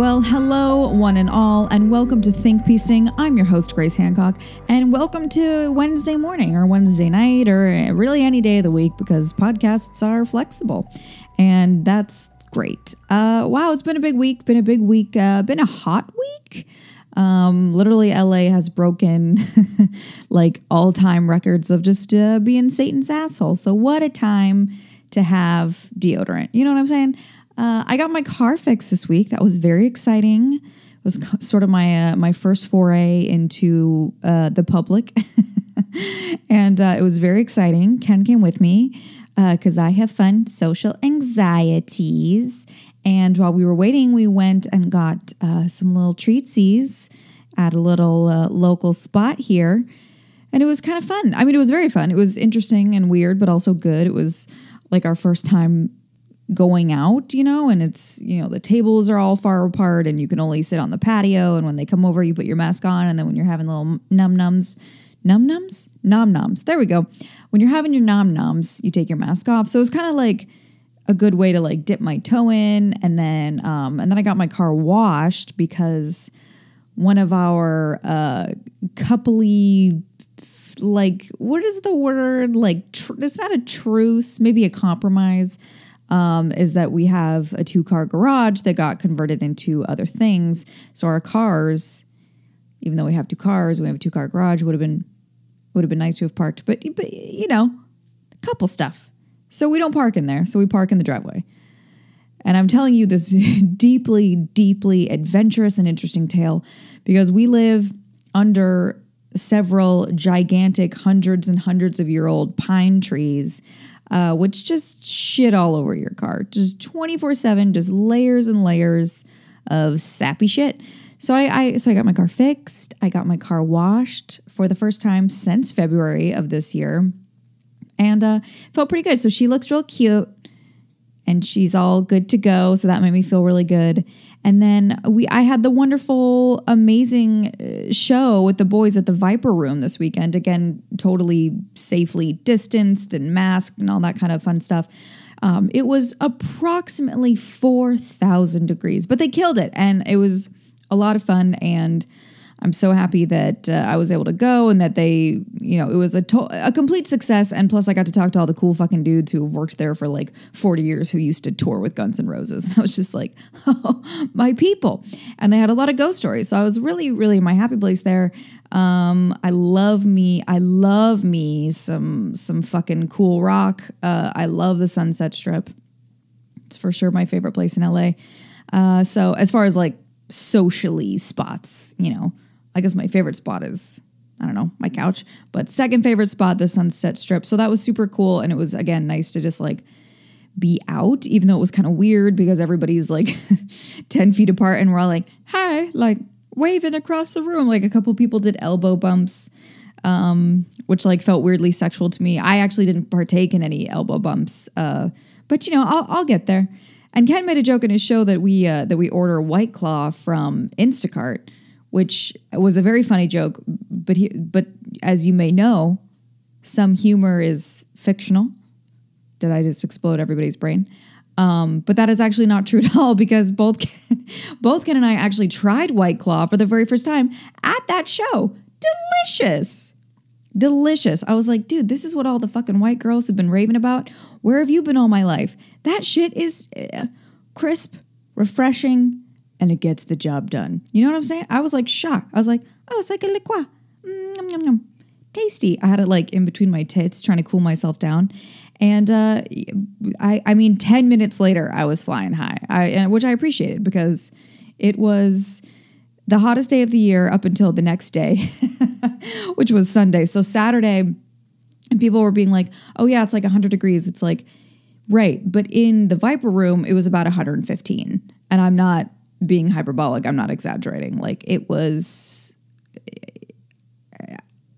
Well, hello, one and all, and welcome to Think Piecing. I'm your host, Grace Hancock, and welcome to Wednesday morning or Wednesday night or really any day of the week because podcasts are flexible. And that's great. Uh, wow, it's been a big week, been a big week, uh, been a hot week. Um, literally, LA has broken like all time records of just uh, being Satan's asshole. So, what a time to have deodorant. You know what I'm saying? Uh, I got my car fixed this week. That was very exciting. It was sort of my uh, my first foray into uh, the public, and uh, it was very exciting. Ken came with me because I have fun social anxieties. And while we were waiting, we went and got uh, some little treatsies at a little uh, local spot here. And it was kind of fun. I mean, it was very fun. It was interesting and weird, but also good. It was like our first time going out, you know, and it's, you know, the tables are all far apart and you can only sit on the patio. And when they come over, you put your mask on. And then when you're having little num nums, num nums, nom noms, there we go. When you're having your nom noms, you take your mask off. So it's kind of like a good way to like dip my toe in. And then, um, and then I got my car washed because one of our uh, coupley like what is the word like tr- it's not a truce maybe a compromise um, is that we have a two car garage that got converted into other things. So our cars, even though we have two cars, we have a two car garage. Would have been would have been nice to have parked, but but you know, a couple stuff. So we don't park in there. So we park in the driveway. And I'm telling you this deeply, deeply adventurous and interesting tale because we live under several gigantic hundreds and hundreds of year old pine trees uh, which just shit all over your car. Just 24 7, just layers and layers of sappy shit. So I, I so I got my car fixed. I got my car washed for the first time since February of this year, and uh, felt pretty good. So she looks real cute, and she's all good to go. So that made me feel really good. And then we I had the wonderful amazing uh, show with the boys at the Viper Room this weekend. Again, totally safely distanced and masked and all that kind of fun stuff. Um, it was approximately 4,000 degrees, but they killed it and it was a lot of fun and I'm so happy that uh, I was able to go and that they, you know, it was a to- a complete success. And plus, I got to talk to all the cool fucking dudes who have worked there for like 40 years who used to tour with Guns N' Roses. And I was just like, oh, my people. And they had a lot of ghost stories. So I was really, really in my happy place there. Um, I love me. I love me some some fucking cool rock. Uh, I love the Sunset Strip. It's for sure my favorite place in LA. Uh, so as far as like socially spots, you know, I guess my favorite spot is I don't know, my couch. But second favorite spot, the Sunset Strip. So that was super cool. And it was, again, nice to just like be out, even though it was kind of weird because everybody's like 10 feet apart and we're all like, hi, like waving across the room. Like a couple people did elbow bumps, um, which like felt weirdly sexual to me. I actually didn't partake in any elbow bumps. Uh, but you know, I'll, I'll get there. And Ken made a joke in his show that we uh, that we order White Claw from Instacart which was a very funny joke. But he, but as you may know, some humor is fictional. Did I just explode everybody's brain? Um, but that is actually not true at all because both Ken, both Ken and I actually tried White Claw for the very first time at that show. Delicious. Delicious. I was like, dude, this is what all the fucking white girls have been raving about. Where have you been all my life? That shit is uh, crisp, refreshing, and it gets the job done. You know what I'm saying? I was like shocked. I was like, oh, it's like a liqueur. Mm. Tasty. I had it like in between my tits trying to cool myself down. And uh, I, I mean, 10 minutes later, I was flying high, I, which I appreciated because it was the hottest day of the year up until the next day, which was Sunday. So Saturday, and people were being like, oh, yeah, it's like 100 degrees. It's like, right. But in the Viper room, it was about 115. And I'm not being hyperbolic. I'm not exaggerating. Like it was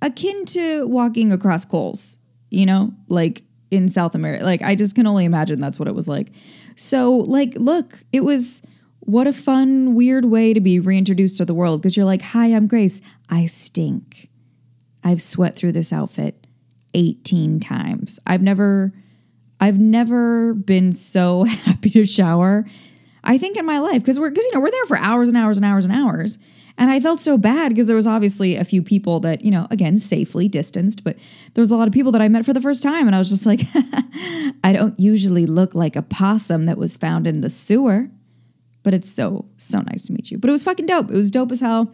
akin to walking across coals, you know, like in South America. Like I just can only imagine that's what it was like. So, like, look, it was what a fun, weird way to be reintroduced to the world because you're like, hi, I'm Grace. I stink. I've sweat through this outfit 18 times. I've never. I've never been so happy to shower I think in my life because we're because you know we're there for hours and hours and hours and hours. And I felt so bad because there was obviously a few people that, you know, again, safely distanced, but there was a lot of people that I met for the first time. And I was just like, I don't usually look like a possum that was found in the sewer, but it's so, so nice to meet you. But it was fucking dope. It was dope as hell.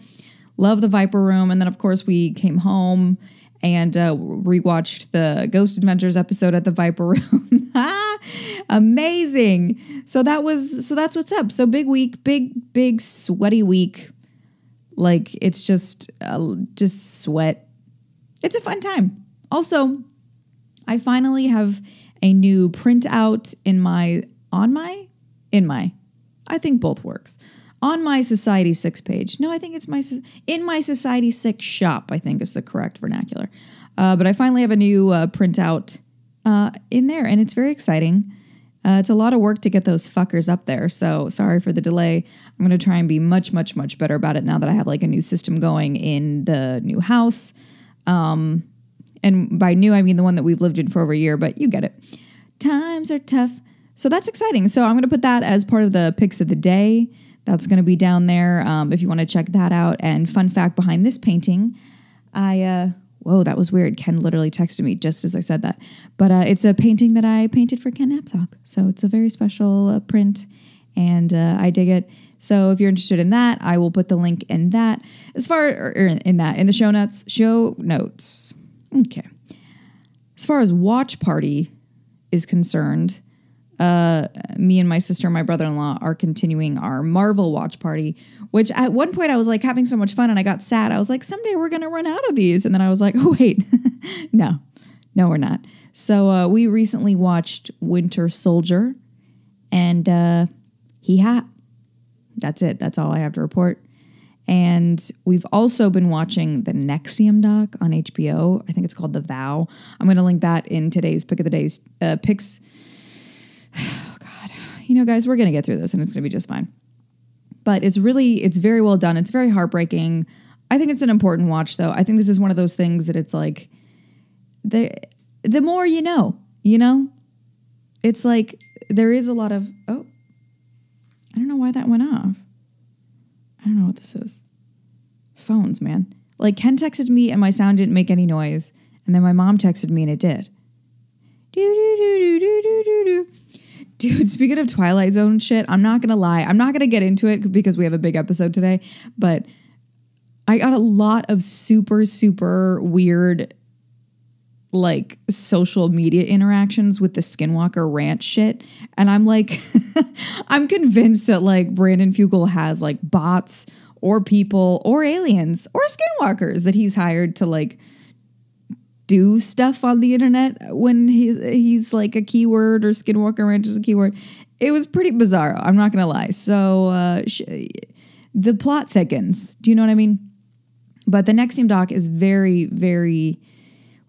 Love the Viper Room. And then, of course, we came home and uh, rewatched the Ghost Adventures episode at the Viper Room. Amazing. So that was so that's what's up. So big week, big big sweaty week. Like it's just uh, just sweat. It's a fun time. Also, I finally have a new printout in my on my in my I think both works. On my Society 6 page. No, I think it's my in my Society 6 shop, I think is the correct vernacular. Uh, but I finally have a new uh, printout uh, in there and it's very exciting. Uh, it's a lot of work to get those fuckers up there. So sorry for the delay. I'm going to try and be much, much, much better about it now that I have like a new system going in the new house. Um, and by new, I mean the one that we've lived in for over a year, but you get it. Times are tough. So that's exciting. So I'm going to put that as part of the picks of the day. That's going to be down there um, if you want to check that out. And fun fact behind this painting, I uh, whoa, that was weird. Ken literally texted me just as I said that. But uh, it's a painting that I painted for Ken Napzok. So it's a very special uh, print and uh, I dig it. So if you're interested in that, I will put the link in that. As far or in that in the show notes, show notes. Okay. As far as watch party is concerned, uh, me and my sister and my brother-in-law are continuing our Marvel watch party, which at one point I was like having so much fun and I got sad. I was like, someday we're gonna run out of these. And then I was like, oh wait, no, no, we're not. So uh, we recently watched Winter Soldier and uh he ha that's it. That's all I have to report. And we've also been watching the NXIVM doc on HBO. I think it's called The Vow. I'm going to link that in today's pick of the day's uh, picks. Oh God, you know, guys, we're going to get through this, and it's going to be just fine but it's really it's very well done. It's very heartbreaking. I think it's an important watch though. I think this is one of those things that it's like the the more you know, you know? It's like there is a lot of oh I don't know why that went off. I don't know what this is. Phones, man. Like Ken texted me and my sound didn't make any noise, and then my mom texted me and it did. Do do do do do do do do. Dude, speaking of Twilight Zone shit, I'm not gonna lie. I'm not gonna get into it because we have a big episode today, but I got a lot of super, super weird like social media interactions with the Skinwalker Ranch shit. And I'm like, I'm convinced that like Brandon Fugal has like bots or people or aliens or skinwalkers that he's hired to like do stuff on the internet when he's he's like a keyword or Skinwalker Ranch is a keyword. It was pretty bizarre. I'm not gonna lie. So uh, sh- the plot thickens. Do you know what I mean? But the NXIVM doc is very, very.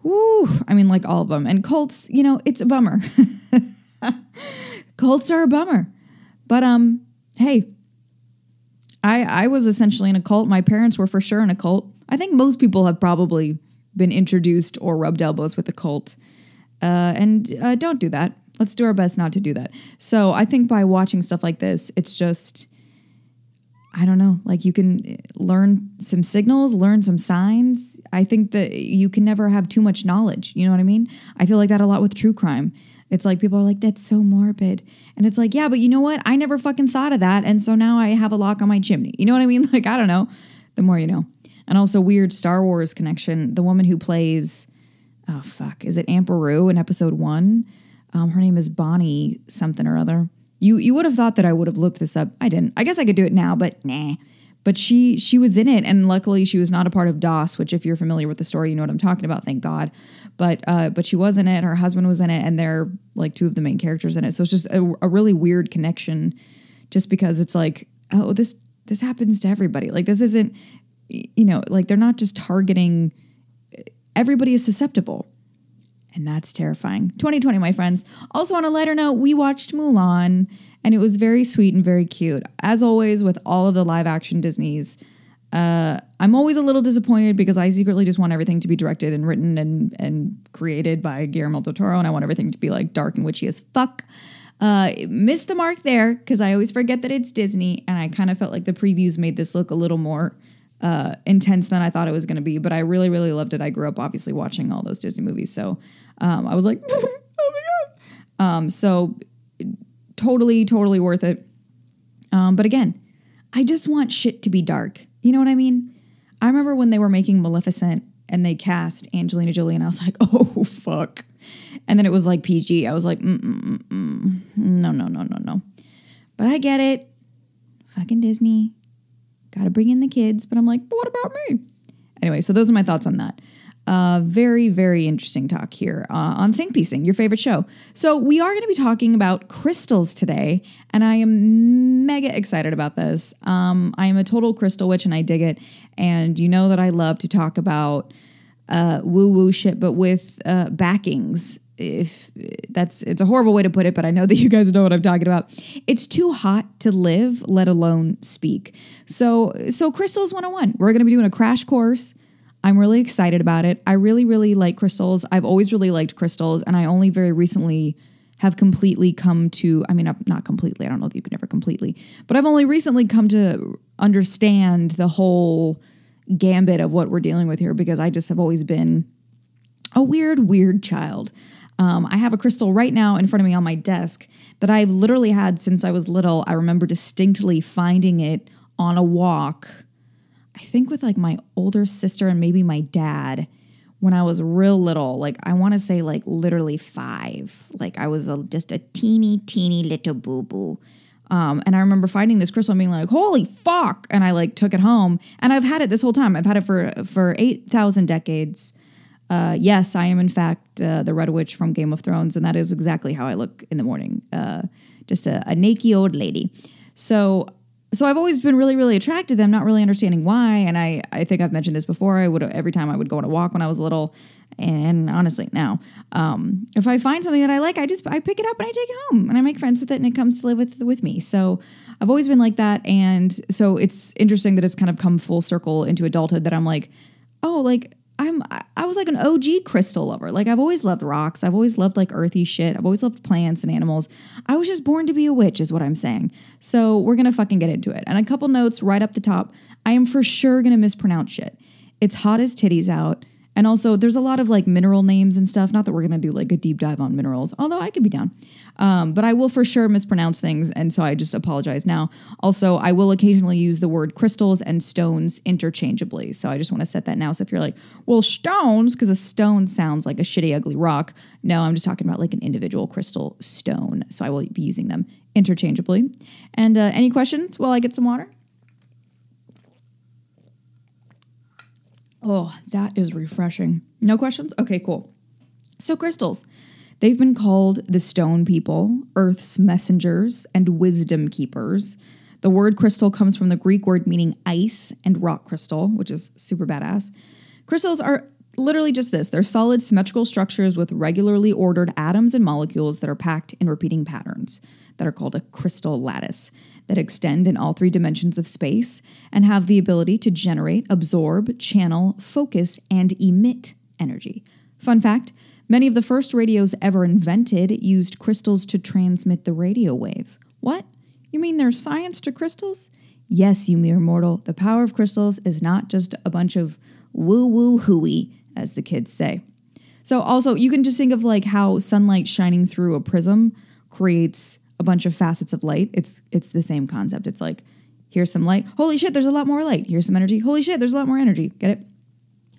Woo, I mean, like all of them. And cults, you know, it's a bummer. cults are a bummer. But um, hey, I I was essentially in a cult. My parents were for sure in a cult. I think most people have probably been introduced or rubbed elbows with a cult. Uh, and uh, don't do that. Let's do our best not to do that. So I think by watching stuff like this, it's just, I don't know, like you can learn some signals, learn some signs. I think that you can never have too much knowledge. You know what I mean? I feel like that a lot with true crime. It's like people are like, that's so morbid. And it's like, yeah, but you know what? I never fucking thought of that. And so now I have a lock on my chimney. You know what I mean? Like, I don't know. The more you know and also weird Star Wars connection. The woman who plays, oh fuck, is it Aunt Beru in episode one? Um, her name is Bonnie something or other. You you would have thought that I would have looked this up. I didn't. I guess I could do it now, but nah. But she she was in it, and luckily she was not a part of DOS. Which, if you're familiar with the story, you know what I'm talking about. Thank God. But uh, but she was in it. Her husband was in it, and they're like two of the main characters in it. So it's just a, a really weird connection, just because it's like, oh, this this happens to everybody. Like this isn't you know, like they're not just targeting everybody is susceptible. And that's terrifying. 2020, my friends. Also, on a lighter note, we watched Mulan and it was very sweet and very cute. As always, with all of the live action Disneys, uh, I'm always a little disappointed because I secretly just want everything to be directed and written and, and created by Guillermo del Toro, and I want everything to be like dark and witchy as fuck. Uh, missed the mark there because I always forget that it's Disney, and I kind of felt like the previews made this look a little more uh, intense than I thought it was going to be. But I really, really loved it. I grew up obviously watching all those Disney movies, so um, I was like, oh my god. Um, so totally, totally worth it. Um, but again, I just want shit to be dark. You know what I mean? I remember when they were making Maleficent and they cast Angelina Jolie, and I was like, oh fuck. And then it was like PG. I was like, Mm-mm-mm-mm. no, no, no, no, no. But I get it. Fucking Disney. Got to bring in the kids. But I'm like, but what about me? Anyway, so those are my thoughts on that. Uh, very, very interesting talk here uh, on Think Piecing, your favorite show. So, we are going to be talking about crystals today, and I am mega excited about this. Um, I am a total crystal witch and I dig it. And you know that I love to talk about uh, woo woo shit, but with uh, backings. If that's it's a horrible way to put it, but I know that you guys know what I'm talking about. It's too hot to live, let alone speak. So, so crystals 101. We're going to be doing a crash course I'm really excited about it. I really, really like crystals. I've always really liked crystals, and I only very recently have completely come to, I mean, not completely, I don't know if you can ever completely, but I've only recently come to understand the whole gambit of what we're dealing with here because I just have always been a weird, weird child. Um, I have a crystal right now in front of me on my desk that I've literally had since I was little. I remember distinctly finding it on a walk I think with like my older sister and maybe my dad when I was real little. Like I want to say like literally five. Like I was a, just a teeny teeny little boo boo. Um, and I remember finding this crystal and being like, "Holy fuck!" And I like took it home, and I've had it this whole time. I've had it for for eight thousand decades. Uh, yes, I am in fact uh, the Red Witch from Game of Thrones, and that is exactly how I look in the morning. Uh, just a, a naked old lady. So so I've always been really, really attracted to them, not really understanding why. And I, I think I've mentioned this before. I would every time I would go on a walk when I was little, and honestly now, um, if I find something that I like, I just I pick it up and I take it home and I make friends with it and it comes to live with with me. So I've always been like that, and so it's interesting that it's kind of come full circle into adulthood. That I'm like, oh, like I'm I was like an OG crystal lover. Like I've always loved rocks. I've always loved like earthy shit. I've always loved plants and animals. I was just born to be a witch is what I'm saying. So we're going to fucking get into it. And a couple notes right up the top. I am for sure going to mispronounce shit. It's hot as titties out. And also, there's a lot of like mineral names and stuff. Not that we're gonna do like a deep dive on minerals, although I could be down. Um, but I will for sure mispronounce things, and so I just apologize now. Also, I will occasionally use the word crystals and stones interchangeably. So I just want to set that now. So if you're like, well, stones, because a stone sounds like a shitty, ugly rock. No, I'm just talking about like an individual crystal stone. So I will be using them interchangeably. And uh, any questions while I get some water? Oh, that is refreshing. No questions? Okay, cool. So, crystals. They've been called the stone people, Earth's messengers, and wisdom keepers. The word crystal comes from the Greek word meaning ice and rock crystal, which is super badass. Crystals are literally just this they're solid, symmetrical structures with regularly ordered atoms and molecules that are packed in repeating patterns that are called a crystal lattice that extend in all three dimensions of space and have the ability to generate, absorb, channel, focus, and emit energy. Fun fact many of the first radios ever invented used crystals to transmit the radio waves. What? You mean there's science to crystals? Yes, you mere mortal, the power of crystals is not just a bunch of woo woo hooey, as the kids say. So, also, you can just think of like how sunlight shining through a prism creates a bunch of facets of light. It's it's the same concept. It's like here's some light. Holy shit, there's a lot more light. Here's some energy. Holy shit, there's a lot more energy. Get it?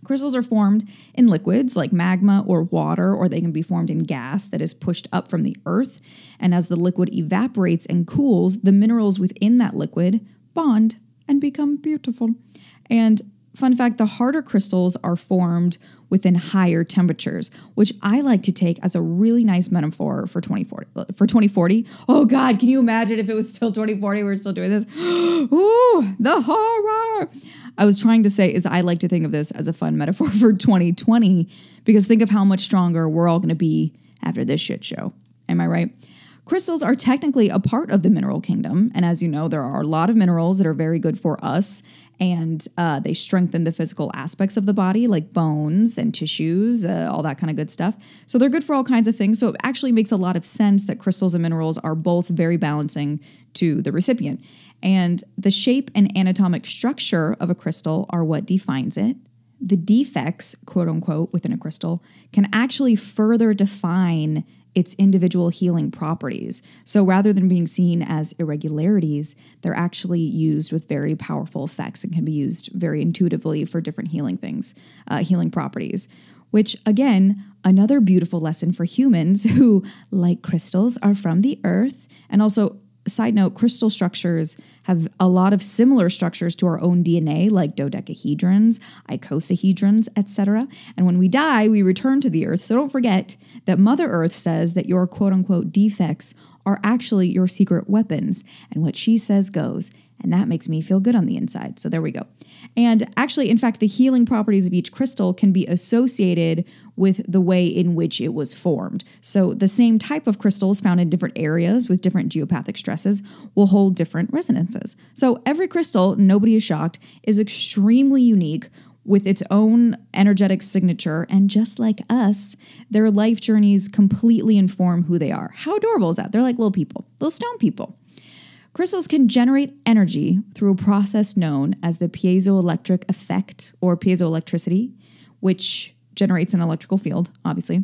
Crystals are formed in liquids like magma or water, or they can be formed in gas that is pushed up from the earth. And as the liquid evaporates and cools, the minerals within that liquid bond and become beautiful. And fun fact the harder crystals are formed within higher temperatures, which I like to take as a really nice metaphor for 2040. For 2040, oh God, can you imagine if it was still 2040? We're still doing this. Ooh, the horror. I was trying to say is I like to think of this as a fun metaphor for 2020 because think of how much stronger we're all going to be after this shit show. Am I right? crystals are technically a part of the mineral kingdom. And as you know, there are a lot of minerals that are very good for us and uh, they strengthen the physical aspects of the body, like bones and tissues, uh, all that kind of good stuff. So they're good for all kinds of things. So it actually makes a lot of sense that crystals and minerals are both very balancing to the recipient. And the shape and anatomic structure of a crystal are what defines it. The defects, quote unquote, within a crystal can actually further define its individual healing properties. So rather than being seen as irregularities, they're actually used with very powerful effects and can be used very intuitively for different healing things, uh, healing properties. Which, again, another beautiful lesson for humans who, like crystals, are from the earth and also side note, crystal structures have a lot of similar structures to our own DNA, like dodecahedrons, icosahedrons, etc. And when we die, we return to the earth. So don't forget that Mother Earth says that your quote unquote defects are actually your secret weapons. And what she says goes. And that makes me feel good on the inside. So there we go. And actually, in fact, the healing properties of each crystal can be associated with the way in which it was formed. So the same type of crystals found in different areas with different geopathic stresses will hold different resonances. So every crystal, nobody is shocked, is extremely unique with its own energetic signature. And just like us, their life journeys completely inform who they are. How adorable is that? They're like little people, little stone people. Crystals can generate energy through a process known as the piezoelectric effect or piezoelectricity, which generates an electrical field, obviously.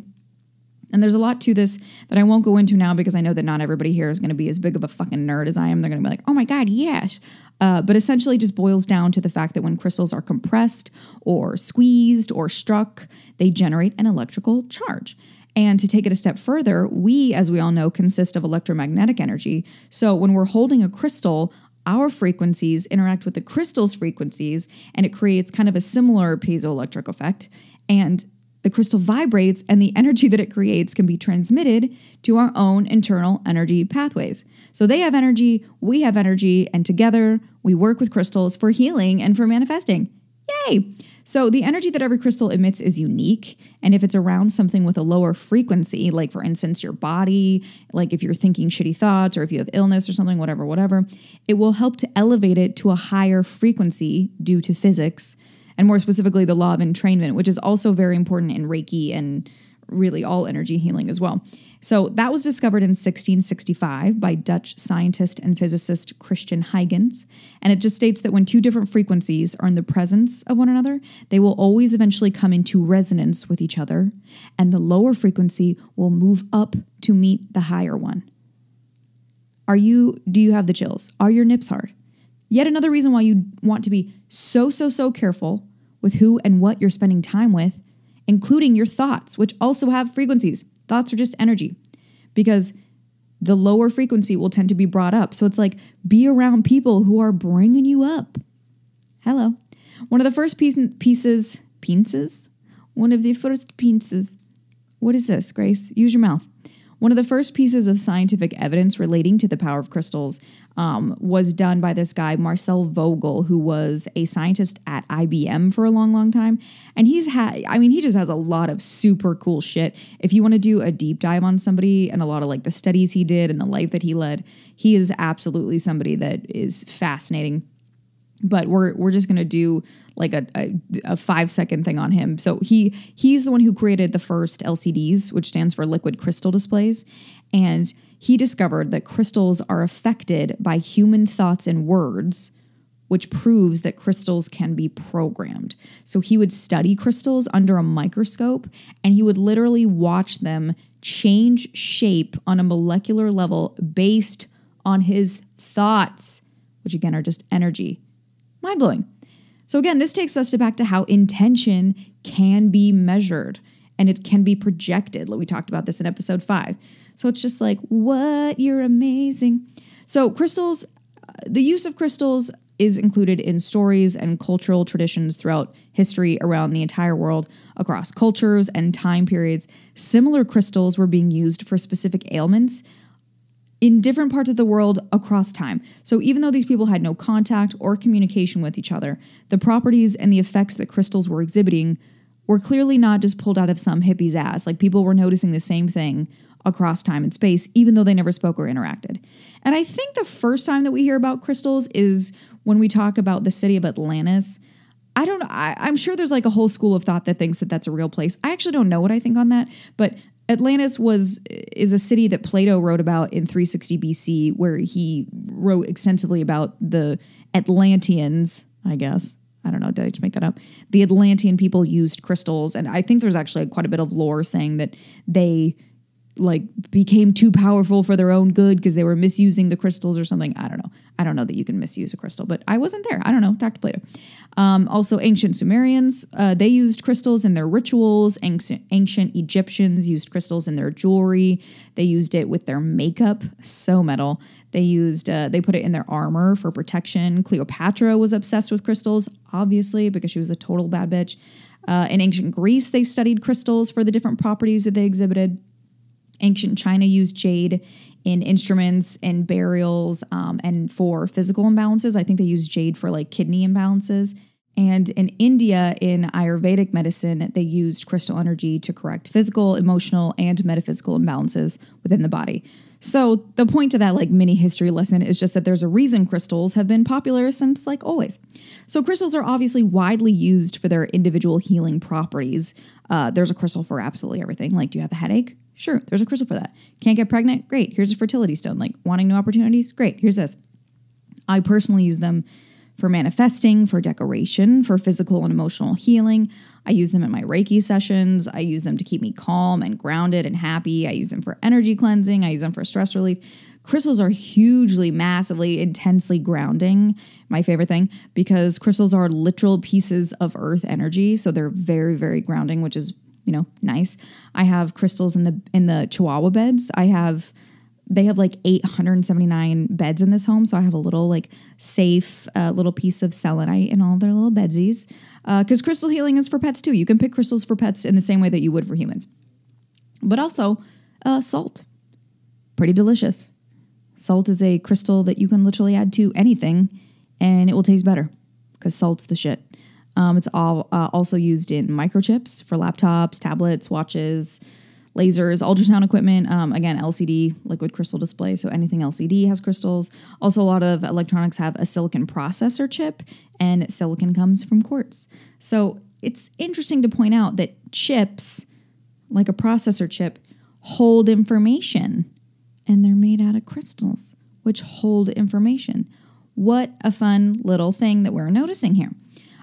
And there's a lot to this that I won't go into now because I know that not everybody here is going to be as big of a fucking nerd as I am. They're going to be like, oh my God, yes. Uh, but essentially, just boils down to the fact that when crystals are compressed or squeezed or struck, they generate an electrical charge. And to take it a step further, we, as we all know, consist of electromagnetic energy. So when we're holding a crystal, our frequencies interact with the crystal's frequencies, and it creates kind of a similar piezoelectric effect. And the crystal vibrates, and the energy that it creates can be transmitted to our own internal energy pathways. So they have energy, we have energy, and together we work with crystals for healing and for manifesting. Yay! So the energy that every crystal emits is unique. And if it's around something with a lower frequency, like for instance, your body, like if you're thinking shitty thoughts or if you have illness or something, whatever, whatever, it will help to elevate it to a higher frequency due to physics and more specifically the law of entrainment, which is also very important in Reiki and really all energy healing as well. So that was discovered in 1665 by Dutch scientist and physicist Christian Huygens. And it just states that when two different frequencies are in the presence of one another, they will always eventually come into resonance with each other, and the lower frequency will move up to meet the higher one. Are you do you have the chills? Are your nips hard? Yet another reason why you want to be so so so careful with who and what you're spending time with, including your thoughts, which also have frequencies. Thoughts are just energy because the lower frequency will tend to be brought up. So it's like be around people who are bringing you up. Hello. One of the first piece, pieces, pieces? One of the first pieces. What is this, Grace? Use your mouth. One of the first pieces of scientific evidence relating to the power of crystals um, was done by this guy, Marcel Vogel, who was a scientist at IBM for a long, long time. And he's had, I mean, he just has a lot of super cool shit. If you want to do a deep dive on somebody and a lot of like the studies he did and the life that he led, he is absolutely somebody that is fascinating but we're we're just gonna do like a, a, a, five second thing on him. So he he's the one who created the first LCDs, which stands for liquid crystal displays, and he discovered that crystals are affected by human thoughts and words, which proves that crystals can be programmed. So he would study crystals under a microscope, and he would literally watch them change shape on a molecular level based on his thoughts, which again are just energy Mind blowing. So, again, this takes us to back to how intention can be measured and it can be projected. We talked about this in episode five. So, it's just like, what? You're amazing. So, crystals, uh, the use of crystals is included in stories and cultural traditions throughout history around the entire world across cultures and time periods. Similar crystals were being used for specific ailments in different parts of the world across time. So even though these people had no contact or communication with each other, the properties and the effects that crystals were exhibiting were clearly not just pulled out of some hippie's ass. Like people were noticing the same thing across time and space, even though they never spoke or interacted. And I think the first time that we hear about crystals is when we talk about the city of Atlantis. I don't. I, I'm sure there's like a whole school of thought that thinks that that's a real place. I actually don't know what I think on that, but Atlantis was is a city that Plato wrote about in 360 BC, where he wrote extensively about the Atlanteans. I guess I don't know. Did I just make that up? The Atlantean people used crystals, and I think there's actually quite a bit of lore saying that they like became too powerful for their own good because they were misusing the crystals or something. I don't know. I don't know that you can misuse a crystal, but I wasn't there. I don't know. Dr. Plato. Um, also, ancient Sumerians, uh, they used crystals in their rituals. Ancient, ancient Egyptians used crystals in their jewelry. They used it with their makeup. So metal. They used, uh, they put it in their armor for protection. Cleopatra was obsessed with crystals, obviously, because she was a total bad bitch. Uh, in ancient Greece, they studied crystals for the different properties that they exhibited. Ancient China used jade in instruments and burials um, and for physical imbalances. I think they use jade for like kidney imbalances. And in India, in Ayurvedic medicine, they used crystal energy to correct physical, emotional, and metaphysical imbalances within the body. So the point of that like mini history lesson is just that there's a reason crystals have been popular since like always. So crystals are obviously widely used for their individual healing properties. Uh, there's a crystal for absolutely everything. Like, do you have a headache? Sure, there's a crystal for that. Can't get pregnant? Great. Here's a fertility stone. Like wanting new opportunities? Great. Here's this. I personally use them for manifesting, for decoration, for physical and emotional healing. I use them in my Reiki sessions. I use them to keep me calm and grounded and happy. I use them for energy cleansing. I use them for stress relief. Crystals are hugely, massively, intensely grounding. My favorite thing because crystals are literal pieces of earth energy. So they're very, very grounding, which is you know, nice. I have crystals in the in the Chihuahua beds. I have they have like 879 beds in this home, so I have a little like safe uh, little piece of selenite in all their little bedsies. Because uh, crystal healing is for pets too. You can pick crystals for pets in the same way that you would for humans. But also uh, salt, pretty delicious. Salt is a crystal that you can literally add to anything, and it will taste better because salt's the shit. Um, it's all uh, also used in microchips for laptops, tablets, watches, lasers, ultrasound equipment. Um, again, LCD, liquid crystal display. So anything LCD has crystals. Also, a lot of electronics have a silicon processor chip, and silicon comes from quartz. So it's interesting to point out that chips, like a processor chip, hold information, and they're made out of crystals, which hold information. What a fun little thing that we're noticing here.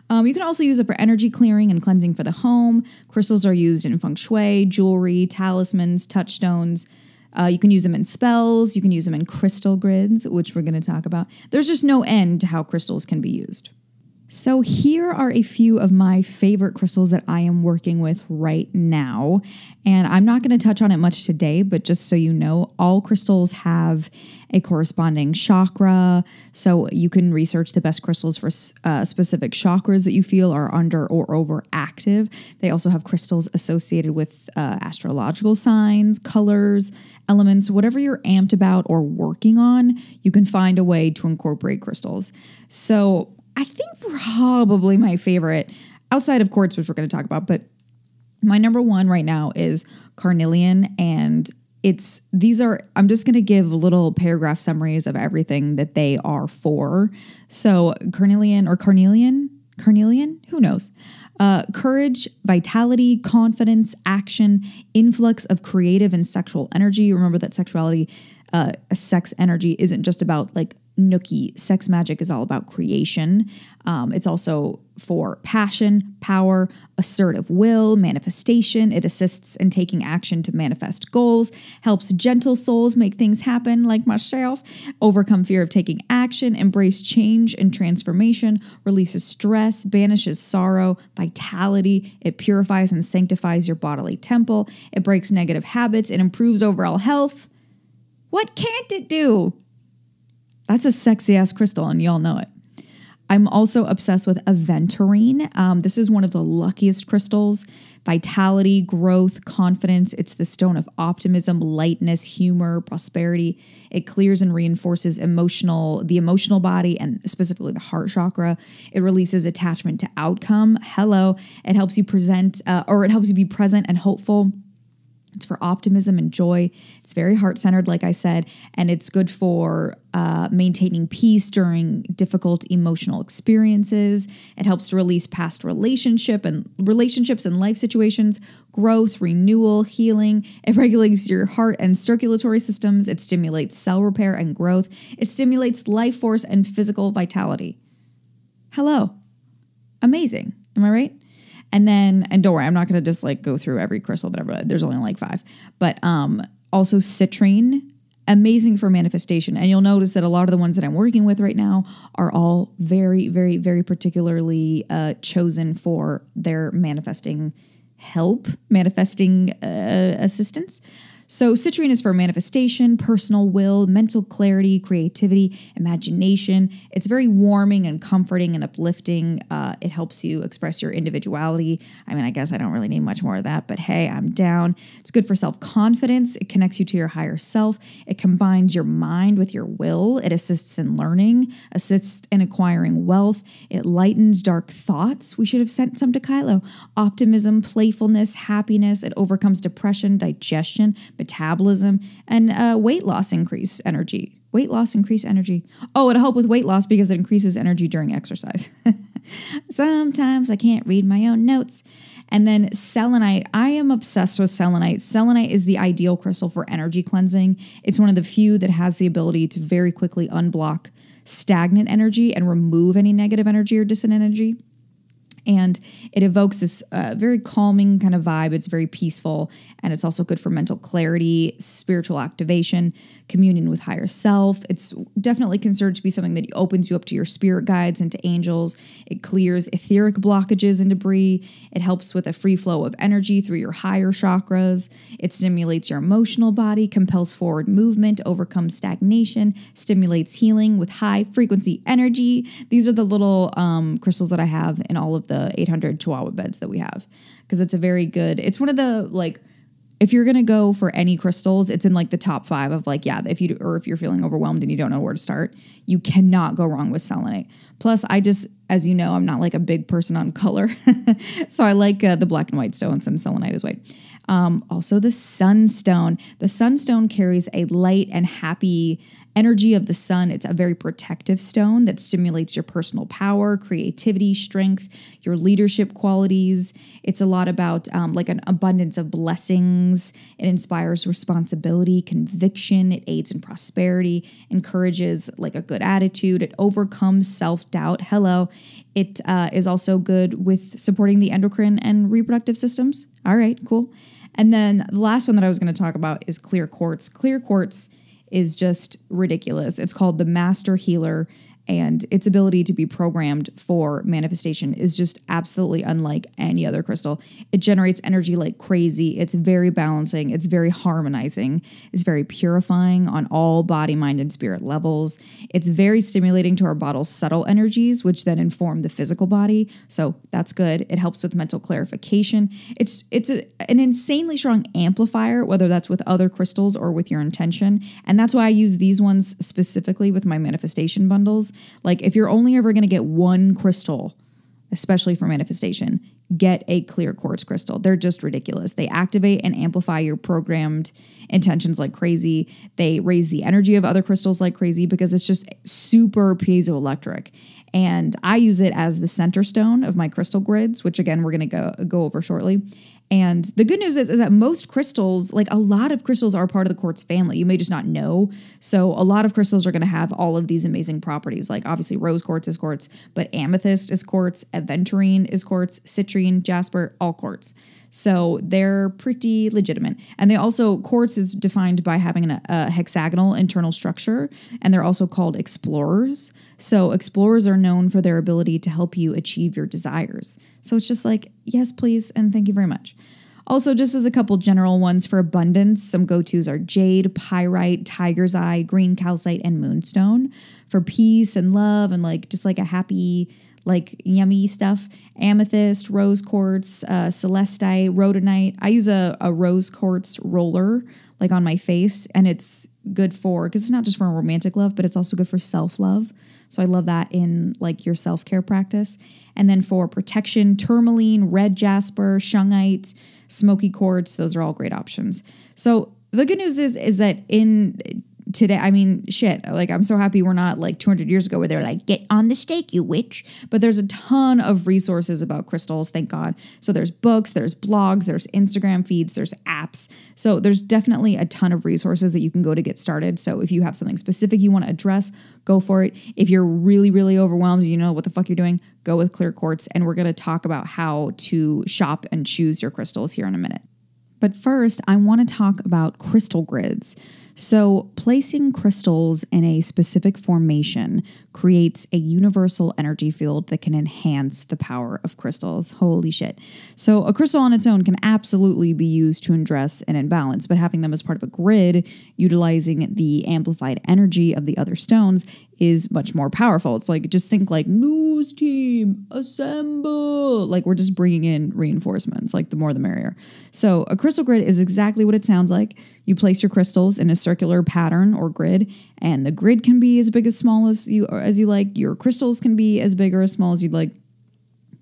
Um, you can also use it for energy clearing and cleansing for the home. Crystals are used in feng shui, jewelry, talismans, touchstones. Uh, you can use them in spells. You can use them in crystal grids, which we're going to talk about. There's just no end to how crystals can be used. So, here are a few of my favorite crystals that I am working with right now. And I'm not going to touch on it much today, but just so you know, all crystals have a corresponding chakra. So, you can research the best crystals for uh, specific chakras that you feel are under or overactive. They also have crystals associated with uh, astrological signs, colors, elements, whatever you're amped about or working on, you can find a way to incorporate crystals. So, I think probably my favorite outside of quartz, which we're going to talk about, but my number one right now is carnelian and it's these are i'm just going to give little paragraph summaries of everything that they are for. So carnelian or carnelian carnelian? Who knows? Uh, courage vitality confidence action influx of creative and sexual energy. Remember that sexuality uh, sex energy isn't just about like nookie sex magic is all about creation. Um, it's also for passion power assertive will manifestation. It assists in taking action to manifest goals helps gentle souls make things happen like myself overcome fear of taking action embrace change and transformation releases stress banishes sorrow vitality. It purifies and sanctifies your bodily temple. It breaks negative habits it improves overall health. What can't it do that's a sexy ass crystal, and y'all know it. I'm also obsessed with aventurine. Um, this is one of the luckiest crystals. Vitality, growth, confidence. It's the stone of optimism, lightness, humor, prosperity. It clears and reinforces emotional, the emotional body, and specifically the heart chakra. It releases attachment to outcome. Hello. It helps you present, uh, or it helps you be present and hopeful It's for optimism and joy. It's very heart centered, like I said, and it's good for uh, maintaining peace during difficult emotional experiences. It helps to release past relationship and relationships and life situations, growth, renewal, healing. It regulates your heart and circulatory systems. It stimulates cell repair and growth. It stimulates life force and physical vitality. Hello, amazing. Am I right? And then, and don't worry, I'm not going to just like go through every crystal that I've read. There's only like five. But um, also citrine, amazing for manifestation. And you'll notice that a lot of the ones that I'm working with right now are all very, very, very particularly uh, chosen for their manifesting help, manifesting uh, assistance. So, citrine is for manifestation, personal will, mental clarity, creativity, imagination. It's very warming and comforting and uplifting. Uh, it helps you express your individuality. I mean, I guess I don't really need much more of that, but hey, I'm down. It's good for self confidence. It connects you to your higher self. It combines your mind with your will. It assists in learning, assists in acquiring wealth. It lightens dark thoughts. We should have sent some to Kylo. Optimism, playfulness, happiness. It overcomes depression, digestion metabolism, and uh, weight loss increase energy. Weight loss increase energy. Oh, it'll help with weight loss because it increases energy during exercise. Sometimes I can't read my own notes. And then selenite, I am obsessed with selenite. Selenite is the ideal crystal for energy cleansing. It's one of the few that has the ability to very quickly unblock stagnant energy and remove any negative energy or dissonant energy and it evokes this uh, very calming kind of vibe. It's very peaceful, and it's also good for mental clarity, spiritual activation, communion with higher self. It's definitely considered to be something that opens you up to your spirit guides and to angels. It clears etheric blockages and debris. It helps with a free flow of energy through your higher chakras. It stimulates your emotional body, compels forward movement, overcomes stagnation, stimulates healing with high frequency energy. These are the little um, crystals that I have in all of the the 800 Chihuahua beds that we have because it's a very good. It's one of the like if you're gonna go for any crystals, it's in like the top five of like yeah. If you or if you're feeling overwhelmed and you don't know where to start, you cannot go wrong with selenite. Plus, I just as you know, I'm not like a big person on color, so I like uh, the black and white stones and selenite is white. Um, also, the sunstone. The sunstone carries a light and happy energy of the sun. It's a very protective stone that stimulates your personal power, creativity, strength, your leadership qualities. It's a lot about um, like an abundance of blessings. It inspires responsibility, conviction. It aids in prosperity, encourages like a good attitude. It overcomes self doubt. Hello. It uh, is also good with supporting the endocrine and reproductive systems. All right, cool. And then the last one that I was going to talk about is clear quartz. Clear quartz is just ridiculous. It's called the Master Healer and its ability to be programmed for manifestation is just absolutely unlike any other crystal. It generates energy like crazy. It's very balancing, it's very harmonizing, it's very purifying on all body, mind, and spirit levels. It's very stimulating to our body's subtle energies, which then inform the physical body. So that's good. It helps with mental clarification. It's it's a, an insanely strong amplifier, whether that's with other crystals or with your intention. And that's why I use these ones specifically with my manifestation bundles like if you're only ever going to get one crystal, especially for manifestation, get a clear quartz crystal. They're just ridiculous. They activate and amplify your programmed intentions like crazy. They raise the energy of other crystals like crazy because it's just super piezoelectric. And I use it as the center stone of my crystal grids, which again we're going to go go over shortly. And the good news is, is that most crystals, like a lot of crystals, are part of the quartz family. You may just not know. So a lot of crystals are going to have all of these amazing properties. Like obviously, rose quartz is quartz, but amethyst is quartz, aventurine is quartz, citrine, jasper, all quartz. So they're pretty legitimate. And they also, quartz is defined by having a, a hexagonal internal structure, and they're also called explorers. So explorers are known for their ability to help you achieve your desires. So it's just like, yes, please, and thank you very much. Also, just as a couple general ones for abundance, some go tos are jade, pyrite, tiger's eye, green calcite, and moonstone. For peace and love and like just like a happy like yummy stuff amethyst, rose quartz, uh, celestite, rhodonite. I use a, a rose quartz roller, like on my face, and it's good for because it's not just for romantic love, but it's also good for self love. So I love that in like your self care practice. And then for protection, tourmaline, red jasper, shungite, smoky quartz, those are all great options. So the good news is is that in today i mean shit like i'm so happy we're not like 200 years ago where they're like get on the stake you witch. But there's a ton of resources about crystals thank god. So there's books there's blogs there's instagram feeds there's apps. So there's definitely a ton of resources that you can go to get started. So if you have something specific you want to address go for it. If you're really really overwhelmed you know what the fuck you're doing go with clear quartz and we're going to talk about how to shop and choose your crystals here in a minute. But first, I want to talk about crystal grids. So, placing crystals in a specific formation creates a universal energy field that can enhance the power of crystals. Holy shit. So, a crystal on its own can absolutely be used to address an imbalance, but having them as part of a grid, utilizing the amplified energy of the other stones, is much more powerful. It's like just think like news team assemble. Like we're just bringing in reinforcements. Like the more the merrier. So a crystal grid is exactly what it sounds like. You place your crystals in a circular pattern or grid, and the grid can be as big as small as you as you like. Your crystals can be as big or as small as you'd like.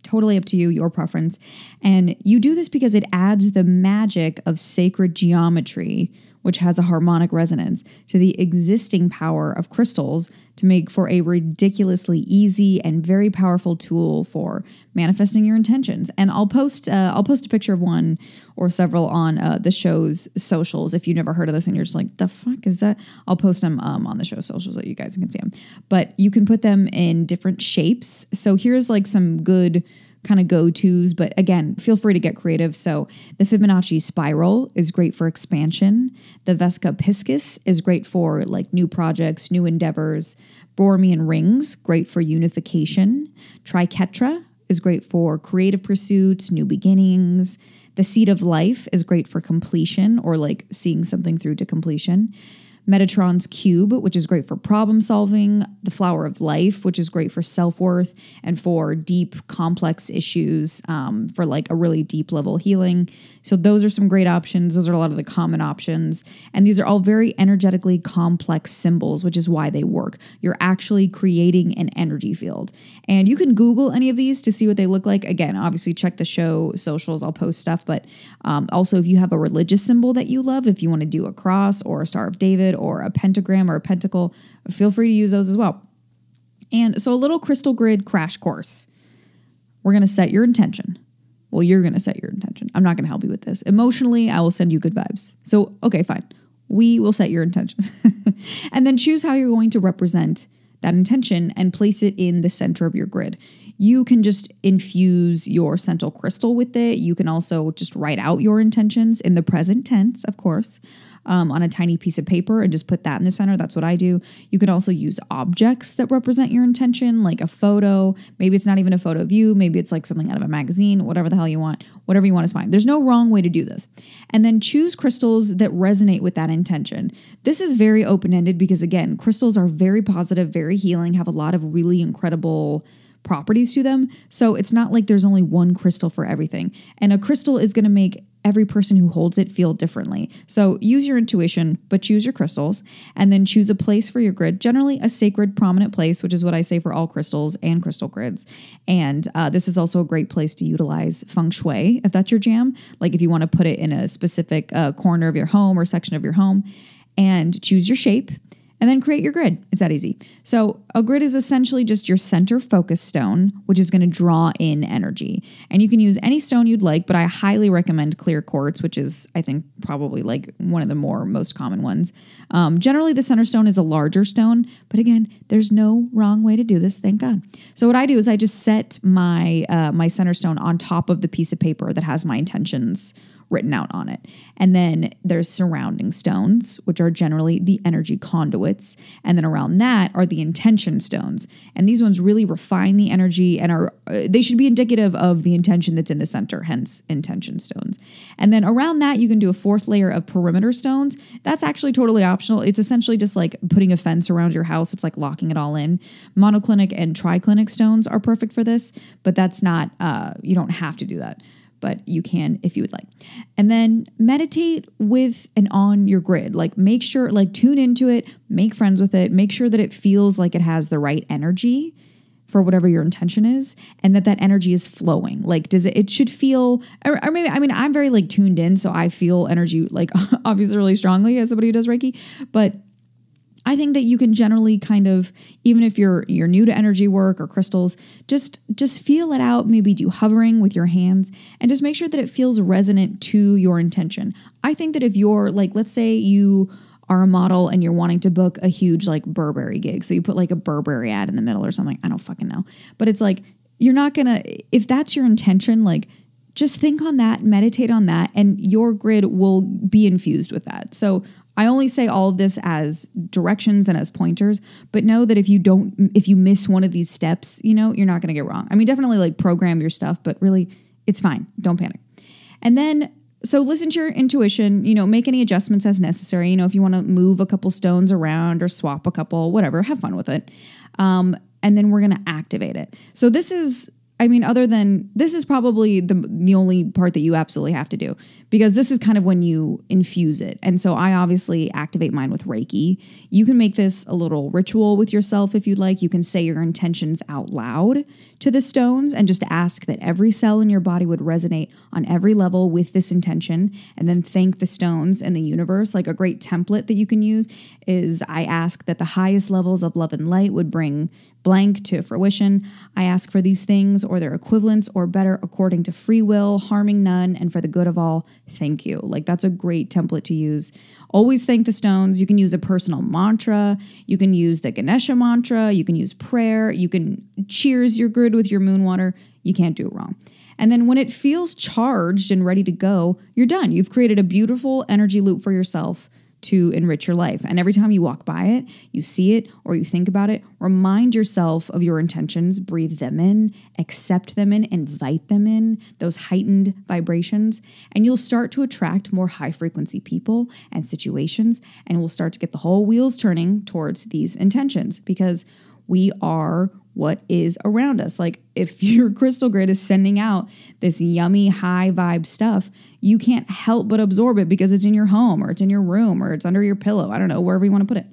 Totally up to you, your preference. And you do this because it adds the magic of sacred geometry which has a harmonic resonance, to the existing power of crystals to make for a ridiculously easy and very powerful tool for manifesting your intentions. And I'll post uh, I'll post a picture of one or several on uh, the show's socials. If you've never heard of this and you're just like, the fuck is that? I'll post them um, on the show socials so you guys can see them. But you can put them in different shapes. So here's like some good kind of go tos, but again, feel free to get creative. So, the Fibonacci spiral is great for expansion. The Vesica piscis is great for like new projects, new endeavors. Borromean rings, great for unification. Triquetra is great for creative pursuits, new beginnings. The seed of life is great for completion or like seeing something through to completion. Metatron's Cube, which is great for problem solving, the Flower of Life, which is great for self worth and for deep, complex issues, um, for like a really deep level healing. So, those are some great options. Those are a lot of the common options. And these are all very energetically complex symbols, which is why they work. You're actually creating an energy field. And you can Google any of these to see what they look like. Again, obviously, check the show socials, I'll post stuff. But um, also, if you have a religious symbol that you love, if you want to do a cross or a Star of David, or a pentagram or a pentacle, feel free to use those as well. And so, a little crystal grid crash course. We're going to set your intention. Well, you're going to set your intention. I'm not going to help you with this. Emotionally, I will send you good vibes. So, okay, fine. We will set your intention. and then choose how you're going to represent that intention and place it in the center of your grid. You can just infuse your central crystal with it. You can also just write out your intentions in the present tense, of course um, on a tiny piece of paper and just put that in the center. That's what I do. You could also use objects that represent your intention, like a photo. Maybe it's not even a photo of you. Maybe it's like something out of a magazine, whatever the hell you want. Whatever you want is fine. There's no wrong way to do this. And then choose crystals that resonate with that intention. This is very open ended because, again, crystals are very positive, very healing, have a lot of really incredible properties to them. So it's not like there's only one crystal for everything. And a crystal is going to make every person who holds it feel differently. So use your intuition, but choose your crystals and then choose a place for your grid, generally a sacred, prominent place, which is what I say for all crystals and crystal grids. And uh, this is also a great place to utilize feng shui if that's your jam. Like if you want to put it in a specific uh, corner of your home or section of your home and choose your shape and then create your grid. It's that easy. So, a grid is essentially just your center focus stone, which is going to draw in energy. And you can use any stone you'd like, but I highly recommend clear quartz, which is, I think, probably like one of the more most common ones. Um, generally, the center stone is a larger stone, but again, there's no wrong way to do this, thank God. So, what I do is I just set my uh, my center stone on top of the piece of paper that has my intentions written out on it. And then there's surrounding stones, which are generally the energy conduits. And then around that are the intention stones. And these ones really refine the energy and are, uh, they should be indicative of the intention that's in the center, hence intention stones. And then around that, you can do a fourth layer of perimeter stones. That's actually totally optional. It's essentially just like putting a fence around your house, it's like locking it all in. Monoclinic and triclinic stones are perfect for this, but that's not, uh, you don't have to do that. But you can if you would like. And then meditate with and on your grid. Like make sure, like tune into it, make friends with it, make sure that it feels like it has the right energy for whatever your intention is and that that energy is flowing like does it it should feel or, or, maybe i mean i'm very like tuned in so i feel energy like obviously really strongly as somebody who does reiki but I think that you can generally kind of even if you're you're new to energy work or crystals, just just feel it out, maybe do hovering with your hands and just make sure that it feels resonant to your intention. I think that if you're like let's say you are a model and you're wanting to book a huge like Burberry gig. So you put like a Burberry ad in the middle or something. I don't fucking know. But it's like you're not going to if that's your intention like just think on that, meditate on that, and your grid will be infused with that. So I only say all of this as directions and as pointers, but know that if you don't, if you miss one of these steps, you know, you're not going to get wrong. I mean, definitely like program your stuff, but really, it's fine. Don't panic. And then, so listen to your intuition, you know, make any adjustments as necessary. You know, if you want to move a couple stones around or swap a couple, whatever, have fun with it. Um, and then we're going to activate it. So this is I mean, other than this is probably the the only part that you absolutely have to do because this is kind of when you infuse it. And so I obviously activate mine with Reiki. You can make this a little ritual with yourself if you'd like. You can say your intentions out loud to the stones and just ask that every cell in your body would resonate on every level with this intention and then thank the stones and the universe. Like a great template that you can use is I ask that the highest levels of love and light would bring blank to fruition. I ask for these things or their equivalents or better according to free will, harming none, and for the good of all. Thank you. Like that's a great template to use. Always thank the stones. You can use a personal mantra. You can use the Ganesha mantra. You can use prayer. You can cheers your grid with your moon water. You can't do it wrong. And then when it feels charged and ready to go, you're done. You've created a beautiful energy loop for yourself to enrich your life. And every time you walk by it, you see it, or you think about it, remind yourself of your intentions, breathe them in, accept them in, invite them in, those heightened vibrations, and you'll start to attract more high frequency people and situations, and we'll start to get the whole wheels turning towards these intentions because we are what is around us. Like if your crystal grid is sending out this yummy high vibe stuff, you can't help but absorb it because it's in your home or it's in your room or it's under your pillow. I don't know, wherever you want to put it.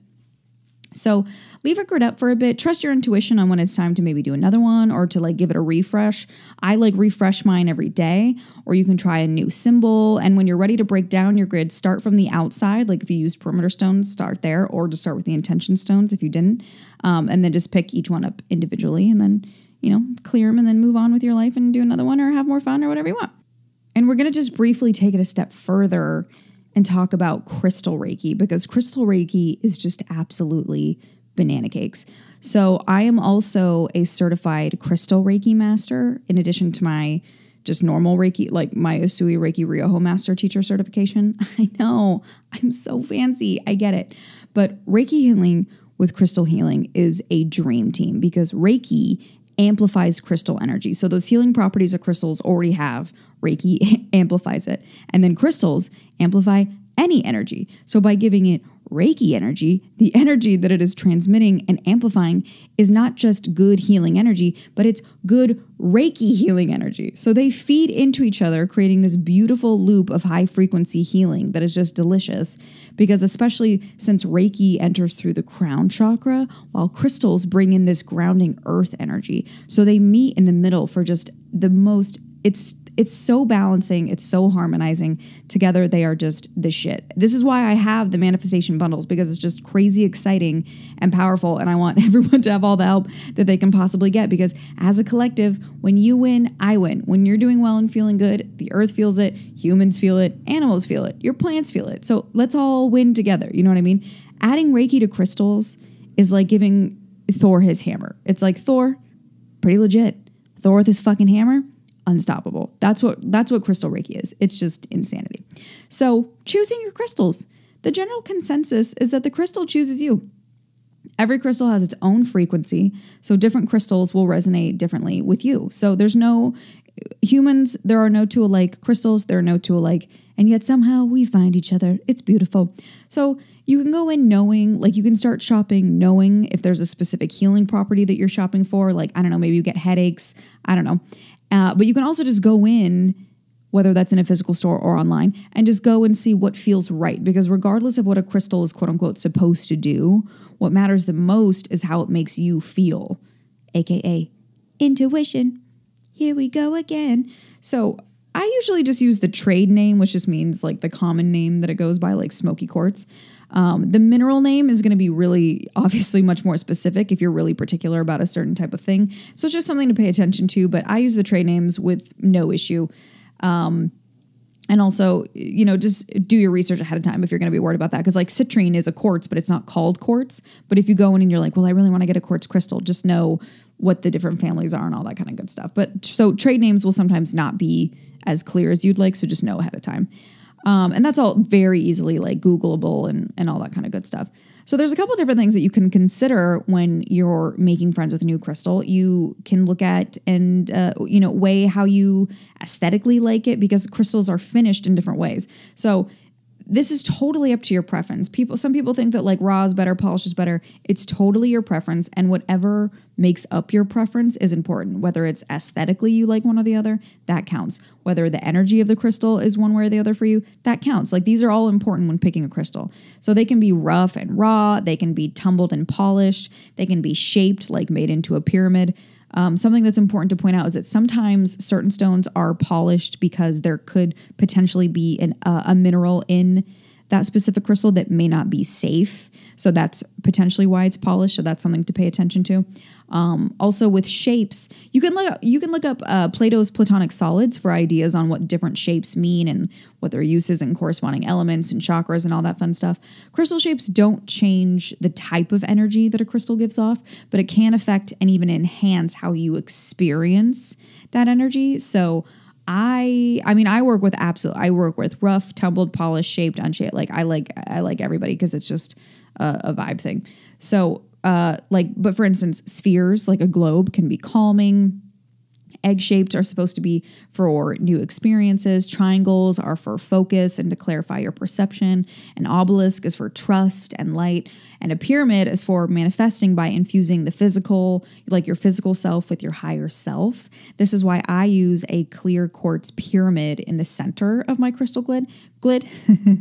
So leave a grid up for a bit. Trust your intuition on when it's time to maybe do another one or to like give it a refresh. I like refresh mine every day, or you can try a new symbol. And when you're ready to break down your grid, start from the outside. Like if you used perimeter stones, start there, or just start with the intention stones if you didn't. Um, and then just pick each one up individually and then, you know, clear them and then move on with your life and do another one or have more fun or whatever you want. And we're going to just briefly take it a step further and talk about crystal Reiki because crystal Reiki is just absolutely banana cakes. So I am also a certified crystal Reiki master in addition to my just normal Reiki, like my Usui Reiki Ryoho master teacher certification. I know, I'm so fancy. I get it. But Reiki healing with crystal healing is a dream team because Reiki amplifies crystal energy. So those healing properties of crystals already have Reiki amplifies it. And then crystals amplify any energy. So by giving it Reiki energy, the energy that it is transmitting and amplifying is not just good healing energy, but it's good Reiki healing energy. So they feed into each other, creating this beautiful loop of high frequency healing that is just delicious. Because, especially since Reiki enters through the crown chakra, while crystals bring in this grounding earth energy. So they meet in the middle for just the most, it's it's so balancing, it's so harmonizing. Together, they are just the shit. This is why I have the manifestation bundles because it's just crazy exciting and powerful. And I want everyone to have all the help that they can possibly get because as a collective, when you win, I win. When you're doing well and feeling good, the earth feels it, humans feel it, animals feel it, your plants feel it. So let's all win together. You know what I mean? Adding Reiki to crystals is like giving Thor his hammer. It's like Thor, pretty legit. Thor with his fucking hammer, unstoppable. That's what that's what crystal reiki is. It's just insanity. So, choosing your crystals. The general consensus is that the crystal chooses you. Every crystal has its own frequency, so different crystals will resonate differently with you. So there's no humans, there are no two alike crystals, there are no two alike, and yet somehow we find each other. It's beautiful. So you can go in knowing, like, you can start shopping knowing if there's a specific healing property that you're shopping for. Like, I don't know, maybe you get headaches, I don't know. Uh, but you can also just go in whether that's in a physical store or online, and just go and see what feels right. Because regardless of what a crystal is quote unquote supposed to do, what matters the most is how it makes you feel, aka intuition. Here we go again. So I usually just use the trade name, which just means like the common name that it goes by, like smoky quartz. Um, the mineral name is going to be really obviously much more specific if you're really particular about a certain type of thing. So it's just something to pay attention to. But I use the trade names with no issue. Um, and also, you know, just do your research ahead of time if you're going to be worried about that. Because like citrine is a quartz, but it's not called quartz. But if you go in and you're like, well, I really want to get a quartz crystal, just know what the different families are and all that kind of good stuff. But so trade names will sometimes not be as clear as you'd like, so just know ahead of time. Um, and that's all very easily like Googleable and, and all that kind of good stuff. So there's a couple different things that you can consider when you're making friends with a new crystal. You can look at and uh, you know weigh how you aesthetically like it because crystals are finished in different ways. So this is totally up to your preference. People some people think that like raw is better, polish is better. It's totally your preference and whatever makes up your preference is important. Whether it's aesthetically you like one or the other, that counts. Whether the energy of the crystal is one way or the other for you, that counts. Like these are all important when picking a crystal. So they can be rough and raw, they can be tumbled and polished, they can be shaped like made into a pyramid. Um, something that's important to point out is that sometimes certain stones are polished because there could potentially be an, uh, a mineral in that specific crystal that may not be safe. So that's potentially why it's polished. So that's something to pay attention to. Um, also with shapes, you can look up, you can look up uh, Plato's Platonic solids for ideas on what different shapes mean and what their uses and corresponding elements and chakras and all that fun stuff. Crystal shapes don't change the type of energy that a crystal gives off, but it can affect and even enhance how you experience that energy. So I I mean I work with absolute I work with rough, tumbled, polished, shaped, unshaped. Like I like I like everybody because it's just a, a vibe thing. So uh like but for instance, spheres like a globe can be calming Egg shaped are supposed to be for new experiences. Triangles are for focus and to clarify your perception. An obelisk is for trust and light. And a pyramid is for manifesting by infusing the physical, like your physical self, with your higher self. This is why I use a clear quartz pyramid in the center of my crystal grid, grid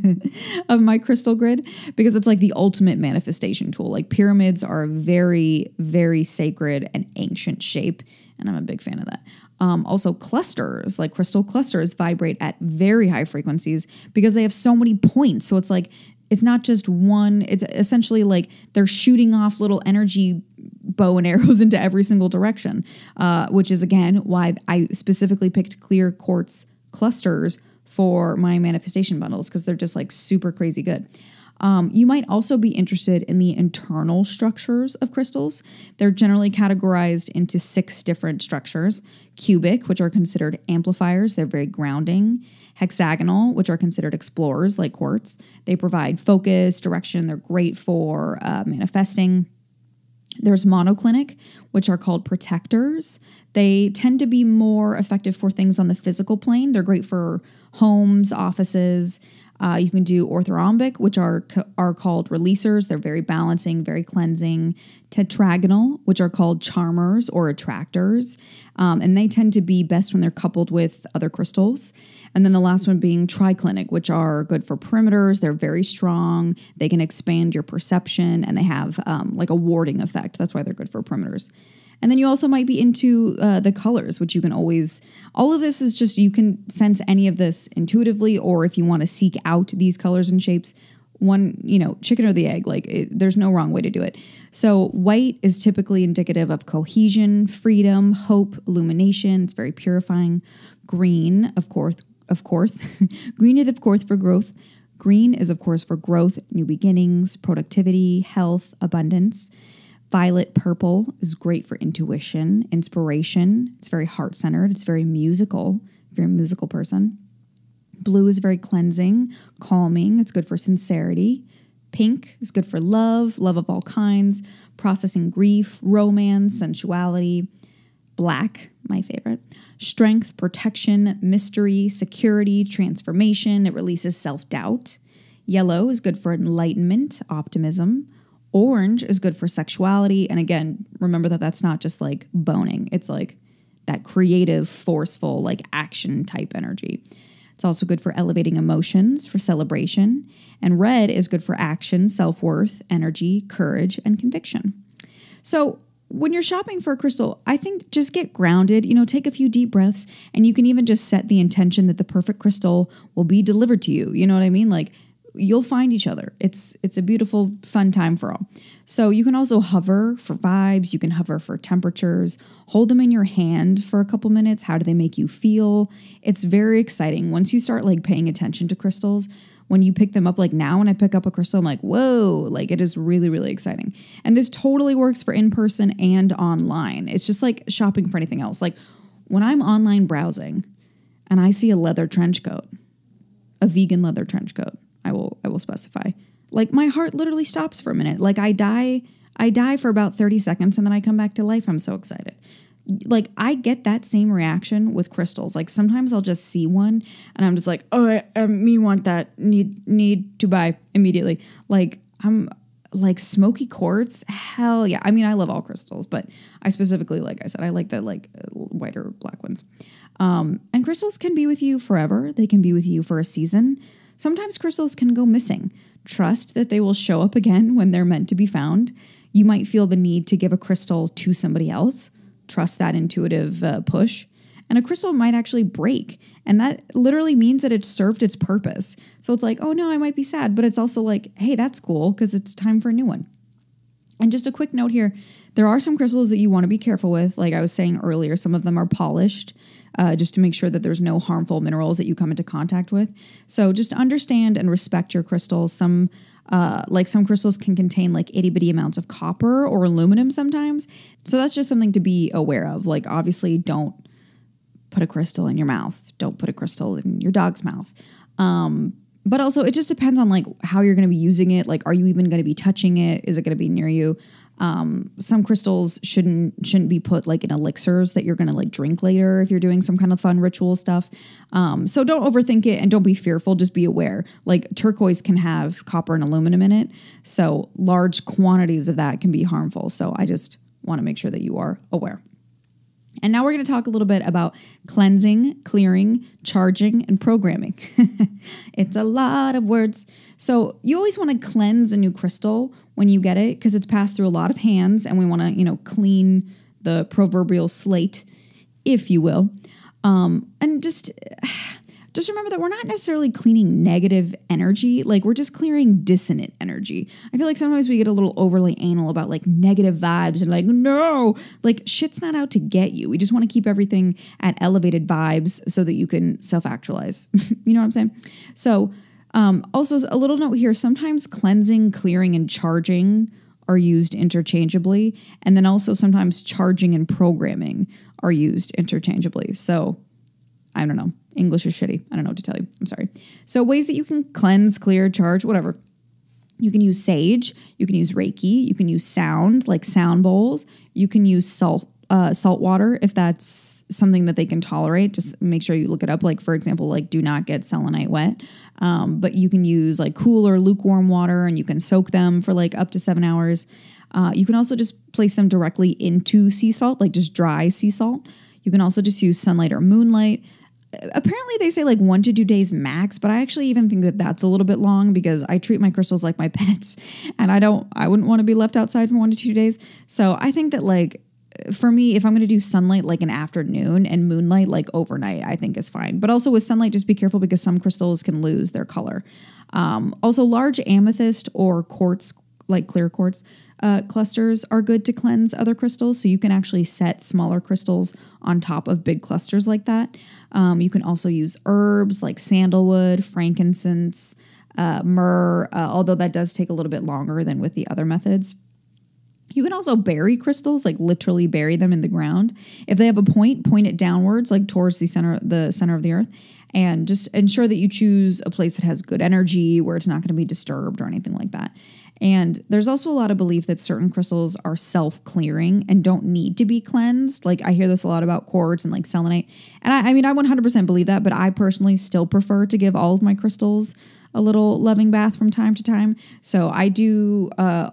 of my crystal grid because it's like the ultimate manifestation tool. Like pyramids are a very, very sacred and ancient shape and I'm a big fan of that. Um, also, clusters, like crystal clusters, vibrate at very high frequencies because they have so many points. So it's like, it's not just one, it's essentially like they're shooting off little energy bow and arrows into every single direction, uh, which is again why I specifically picked clear quartz clusters for my manifestation bundles because they're just like super crazy good. Um, you might also be interested in the internal structures of crystals. They're generally categorized into six different structures cubic, which are considered amplifiers, they're very grounding. Hexagonal, which are considered explorers like quartz. They provide focus, direction, they're great for uh, manifesting. There's monoclinic, which are called protectors. They tend to be more effective for things on the physical plane. They're great for homes, offices, uh, you can do orthorhombic, which are are called releasers. They're very balancing, very cleansing. Tetragonal, which are called charmers or attractors, um, and they tend to be best when they're coupled with other crystals. And then the last one being triclinic, which are good for perimeters. They're very strong. They can expand your perception, and they have um, like a warding effect. That's why they're good for perimeters. And then you also might be into uh, the colors, which you can always, all of this is just, you can sense any of this intuitively, or if you want to seek out these colors and shapes, one, you know, chicken or the egg, like it, there's no wrong way to do it. So, white is typically indicative of cohesion, freedom, hope, illumination. It's very purifying. Green, of course, of course, green is, of course, for growth. Green is, of course, for growth, new beginnings, productivity, health, abundance. Violet purple is great for intuition, inspiration. It's very heart centered. It's very musical, if you're a musical person. Blue is very cleansing, calming. It's good for sincerity. Pink is good for love, love of all kinds, processing grief, romance, sensuality. Black, my favorite. Strength, protection, mystery, security, transformation. It releases self doubt. Yellow is good for enlightenment, optimism. Orange is good for sexuality. And again, remember that that's not just like boning, it's like that creative, forceful, like action type energy. It's also good for elevating emotions, for celebration. And red is good for action, self worth, energy, courage, and conviction. So, when you're shopping for a crystal, I think just get grounded, you know, take a few deep breaths, and you can even just set the intention that the perfect crystal will be delivered to you. You know what I mean? Like, you'll find each other. It's it's a beautiful fun time for all. So you can also hover for vibes, you can hover for temperatures, hold them in your hand for a couple minutes. How do they make you feel? It's very exciting once you start like paying attention to crystals. When you pick them up, like now, when I pick up a crystal, I'm like, whoa, like it is really, really exciting. And this totally works for in person and online. It's just like shopping for anything else. Like when I'm online browsing and I see a leather trench coat, a vegan leather trench coat, I will I will specify. Like my heart literally stops for a minute. Like I die I die for about 30 seconds and then I come back to life. I'm so excited. Like I get that same reaction with crystals. Like sometimes I'll just see one and I'm just like, "Oh, I, I, me want that. Need need to buy immediately." Like I'm like smoky quartz hell yeah i mean i love all crystals but i specifically like i said i like the like whiter black ones um, and crystals can be with you forever they can be with you for a season Sometimes crystals can go missing. Trust that they will show up again when they're meant to be found. You might feel the need to give a crystal to somebody else. Trust that intuitive uh, push. And a crystal might actually break. And that literally means that it's served its purpose. So it's like, oh no, I might be sad. But it's also like, hey, that's cool because it's time for a new one. And just a quick note here there are some crystals that you want to be careful with. Like I was saying earlier, some of them are polished uh, just to make sure that there's no harmful minerals that you come into contact with. So just understand and respect your crystals. Some uh, like some crystals can contain like itty bitty amounts of copper or aluminum sometimes. So that's just something to be aware of. Like obviously, don't put a crystal in your mouth. Don't put a crystal in your dog's mouth. Um, but also, it just depends on like how you're going to be using it. Like, are you even going to be touching it? Is it going to be near you? Um, some crystals shouldn't shouldn't be put like in elixirs that you're gonna like drink later if you're doing some kind of fun ritual stuff. Um, so don't overthink it and don't be fearful. Just be aware. Like turquoise can have copper and aluminum in it, so large quantities of that can be harmful. So I just want to make sure that you are aware. And now we're going to talk a little bit about cleansing, clearing, charging, and programming. it's a lot of words. So you always want to cleanse a new crystal when you get it because it's passed through a lot of hands and we want to, you know, clean the proverbial slate, if you will. Um, and just just remember that we're not necessarily cleaning negative energy. Like we're just clearing dissonant energy. I feel like sometimes we get a little overly anal about like negative vibes and like, no, like shit's not out to get you. We just want to keep everything at elevated vibes so that you can self actualize. you know what I'm saying? So, um, also, a little note here sometimes cleansing, clearing, and charging are used interchangeably. And then also sometimes charging and programming are used interchangeably. So, I don't know. English is shitty. I don't know what to tell you. I'm sorry. So, ways that you can cleanse, clear, charge, whatever. You can use sage, you can use Reiki, you can use sound, like sound bowls, you can use salt. Uh, salt water if that's something that they can tolerate just make sure you look it up. Like for example like do not get selenite wet. Um, but you can use like cool or lukewarm water and you can soak them for like up to seven hours. Uh, you can also just place them directly into sea salt like just dry sea salt. You can also just use sunlight or moonlight. Apparently they say like one to two days max but i actually even think that that's a little bit long because i treat my crystals like my pets and i don't i wouldn't want to be left outside for one to two days. So i think that like for me if i'm going to do sunlight like an afternoon and moonlight like overnight i think is fine but also with sunlight just be careful because some crystals can lose their color um, also large amethyst or quartz like clear quartz uh, clusters are good to cleanse other crystals. So you can actually set smaller crystals on top of big clusters like that. Um, you can also use herbs like sandalwood, frankincense, uh, myrrh, uh, although that does take a little bit longer than with the other methods. You can also bury crystals, like literally bury them in the ground. If they have a point, point it downwards, like towards the center, the center of the earth, and just ensure that you choose a place that has good energy, where it's not going to be disturbed or anything like that. And there's also a lot of belief that certain crystals are self clearing and don't need to be cleansed. Like I hear this a lot about quartz and like selenite. And I, I mean, I 100% believe that, but I personally still prefer to give all of my crystals a little loving bath from time to time. So I do uh,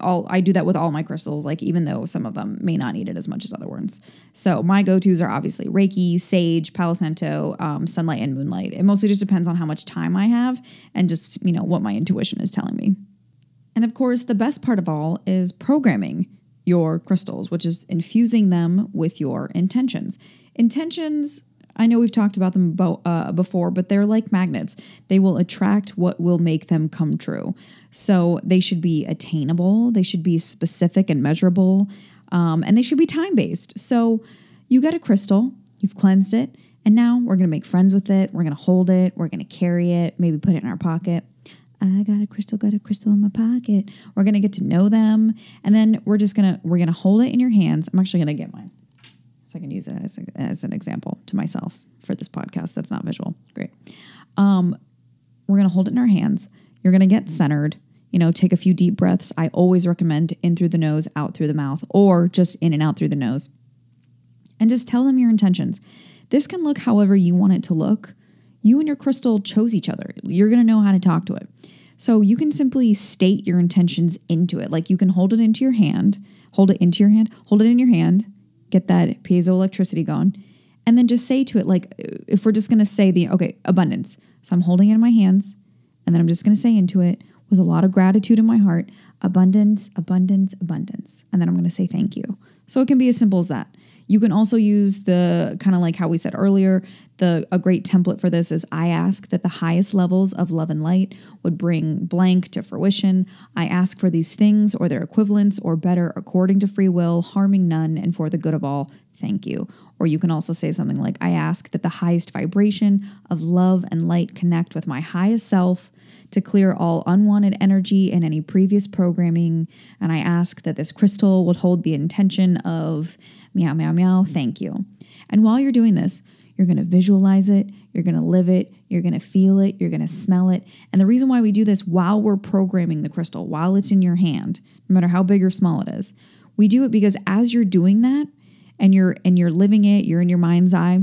all I do that with all my crystals, like even though some of them may not need it as much as other ones. So my go-tos are obviously Reiki, Sage, Palo Santo, um, Sunlight, and Moonlight. It mostly just depends on how much time I have and just you know what my intuition is telling me. And of course, the best part of all is programming your crystals, which is infusing them with your intentions. Intentions I know we've talked about them bo- uh, before, but they're like magnets. They will attract what will make them come true. So they should be attainable, they should be specific and measurable, um, and they should be time based. So you get a crystal, you've cleansed it, and now we're gonna make friends with it. We're gonna hold it, we're gonna carry it, maybe put it in our pocket. I got a crystal, got a crystal in my pocket. We're gonna get to know them, and then we're just gonna we're gonna hold it in your hands. I'm actually gonna get mine. I can use it as, a, as an example to myself for this podcast that's not visual. Great. Um, we're going to hold it in our hands. You're going to get centered. You know, take a few deep breaths. I always recommend in through the nose, out through the mouth, or just in and out through the nose. And just tell them your intentions. This can look however you want it to look. You and your crystal chose each other. You're going to know how to talk to it. So you can simply state your intentions into it. Like you can hold it into your hand, hold it into your hand, hold it in your hand, get that piezoelectricity going. And then just say to it, like, if we're just going to say the, okay, abundance. So I'm holding it in my hands, and then I'm just going to say into it with a lot of gratitude in my heart abundance, abundance, abundance. And then I'm going to say thank you. So it can be as simple as that. You can also use the kind of like how we said earlier, the a great template for this is I ask that the highest levels of love and light would bring blank to fruition. I ask for these things or their equivalents or better according to free will, harming none and for the good of all. Thank you. Or you can also say something like I ask that the highest vibration of love and light connect with my highest self to clear all unwanted energy and any previous programming. And I ask that this crystal would hold the intention of meow, meow, meow, thank you. And while you're doing this, you're going to visualize it, you're going to live it, you're going to feel it, you're going to smell it. And the reason why we do this while we're programming the crystal, while it's in your hand, no matter how big or small it is, we do it because as you're doing that and you're and you're living it, you're in your mind's eye,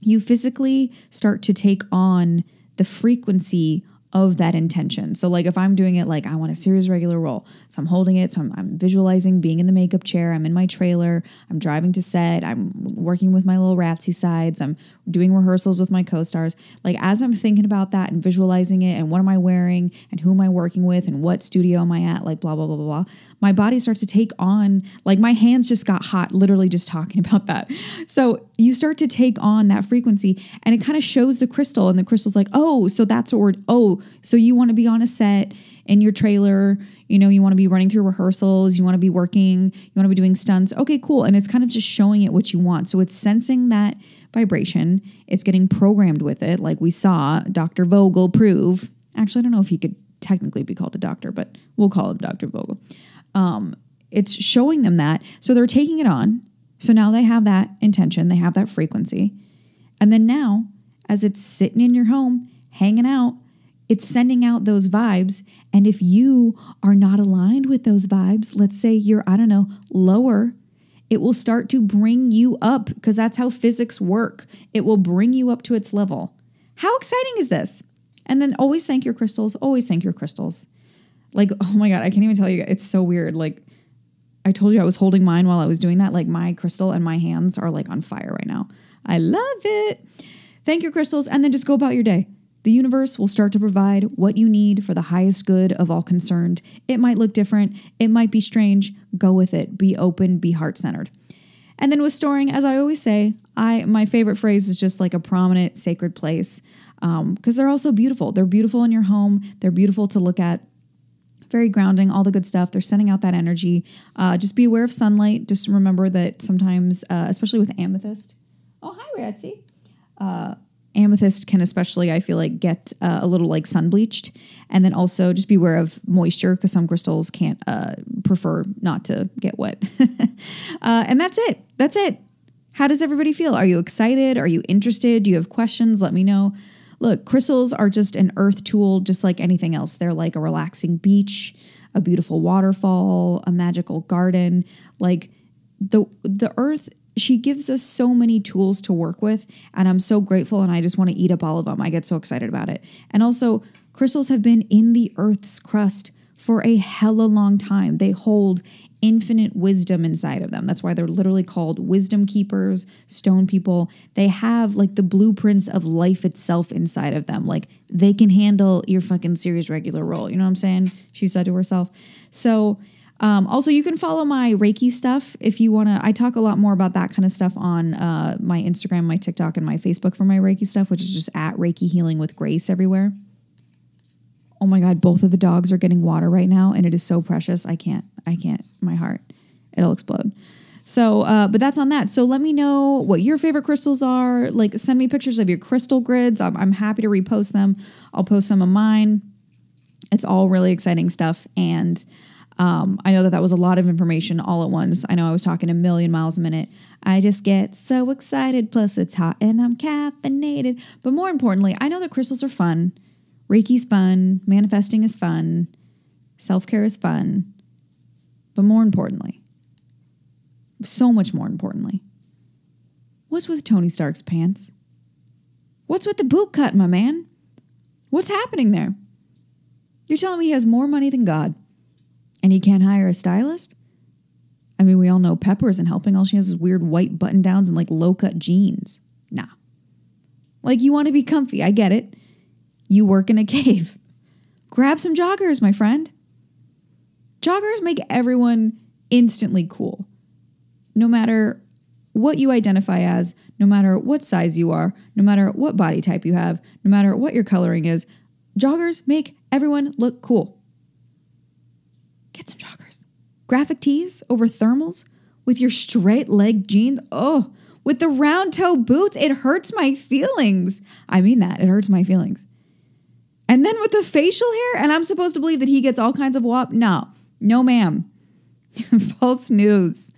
you physically start to take on the frequency of that intention. So, like, if I'm doing it like I want a serious regular role, so I'm holding it, so I'm, I'm, visualizing being in the makeup chair, I'm in my trailer, I'm driving to set, I'm working with my little ratsy sides, I'm doing rehearsals with my co stars. Like, as I'm thinking about that and visualizing it, and what am I wearing, and who am I working with, and what studio am I at, like, blah, blah, blah, blah, blah, my body starts to take on, like, my hands just got hot literally just talking about that. So, you start to take on that frequency, and it kind of shows the crystal, and the crystal's like, oh, so that's what we're, oh, so you want to be on a set in your trailer, you know, you want to be running through rehearsals, you want to be working, you want to be doing stunts. Okay, cool. And it's kind of just showing it what you want. So it's sensing that vibration, it's getting programmed with it, like we saw Dr. Vogel prove. Actually, I don't know if he could technically be called a doctor, but we'll call him Dr. Vogel. Um, it's showing them that. So they're taking it on. So now they have that intention, they have that frequency. And then now, as it's sitting in your home, hanging out, it's sending out those vibes. And if you are not aligned with those vibes, let's say you're, I don't know, lower, it will start to bring you up because that's how physics work. It will bring you up to its level. How exciting is this? And then always thank your crystals. Always thank your crystals. Like, oh my God, I can't even tell you. It's so weird. Like, I told you I was holding mine while I was doing that. Like, my crystal and my hands are like on fire right now. I love it. Thank your crystals and then just go about your day. The universe will start to provide what you need for the highest good of all concerned. It might look different, it might be strange. Go with it. Be open, be heart centered. And then with storing, as I always say, I my favorite phrase is just like a prominent sacred place because um, they're also beautiful. They're beautiful in your home. They're beautiful to look at. Very grounding, all the good stuff. They're sending out that energy. Uh, just be aware of sunlight. Just remember that sometimes, uh, especially with amethyst. Oh, hi, Ratsy. Uh, amethyst can especially i feel like get uh, a little like sun bleached. And then also just beware of moisture because some crystals can't uh, prefer not to get wet. Uh, and that's it. That's it. How does everybody feel? Are you excited? Are you interested? Do you have questions? Let me know. Look crystals are just an earth tool just like anything else. They're like a relaxing beach a beautiful waterfall a magical garden. Like the the earth she gives us so many tools to work with and i'm so grateful and i just want to eat up all of them i get so excited about it and also Crystals have been in the earth's crust for a hella long time. They hold infinite wisdom inside of them. That's why they're literally called wisdom keepers, stone people. They have like the blueprints of life itself inside of them. Like they can handle your fucking serious regular role. You know what I'm saying? She said to herself. So, um, also, you can follow my Reiki stuff if you want to. I talk a lot more about that kind of stuff on uh, my Instagram, my TikTok, and my Facebook for my Reiki stuff, which is just at Reiki Healing with Grace everywhere. Oh my God, both of the dogs are getting water right now, and it is so precious. I can't, I can't, my heart, it'll explode. So, uh, but that's on that. So let me know what your favorite crystals are. Like, send me pictures of your crystal grids. I'm, I'm happy to repost them. I'll post some of mine. It's all really exciting stuff. And um, I know that that was a lot of information all at once. I know I was talking a million miles a minute. I just get so excited. Plus, it's hot and I'm caffeinated. But more importantly, I know that crystals are fun. Reiki's fun. Manifesting is fun. Self care is fun. But more importantly, so much more importantly, what's with Tony Stark's pants? What's with the boot cut, my man? What's happening there? You're telling me he has more money than God and he can't hire a stylist? I mean, we all know Pepper isn't helping. All she has is weird white button downs and like low cut jeans. Nah. Like, you want to be comfy. I get it. You work in a cave. Grab some joggers, my friend. Joggers make everyone instantly cool. No matter what you identify as, no matter what size you are, no matter what body type you have, no matter what your coloring is, joggers make everyone look cool. Get some joggers. Graphic tees over thermals with your straight leg jeans. Oh, with the round toe boots, it hurts my feelings. I mean that. It hurts my feelings. And then with the facial hair, and I'm supposed to believe that he gets all kinds of wop. No, no, ma'am. False news.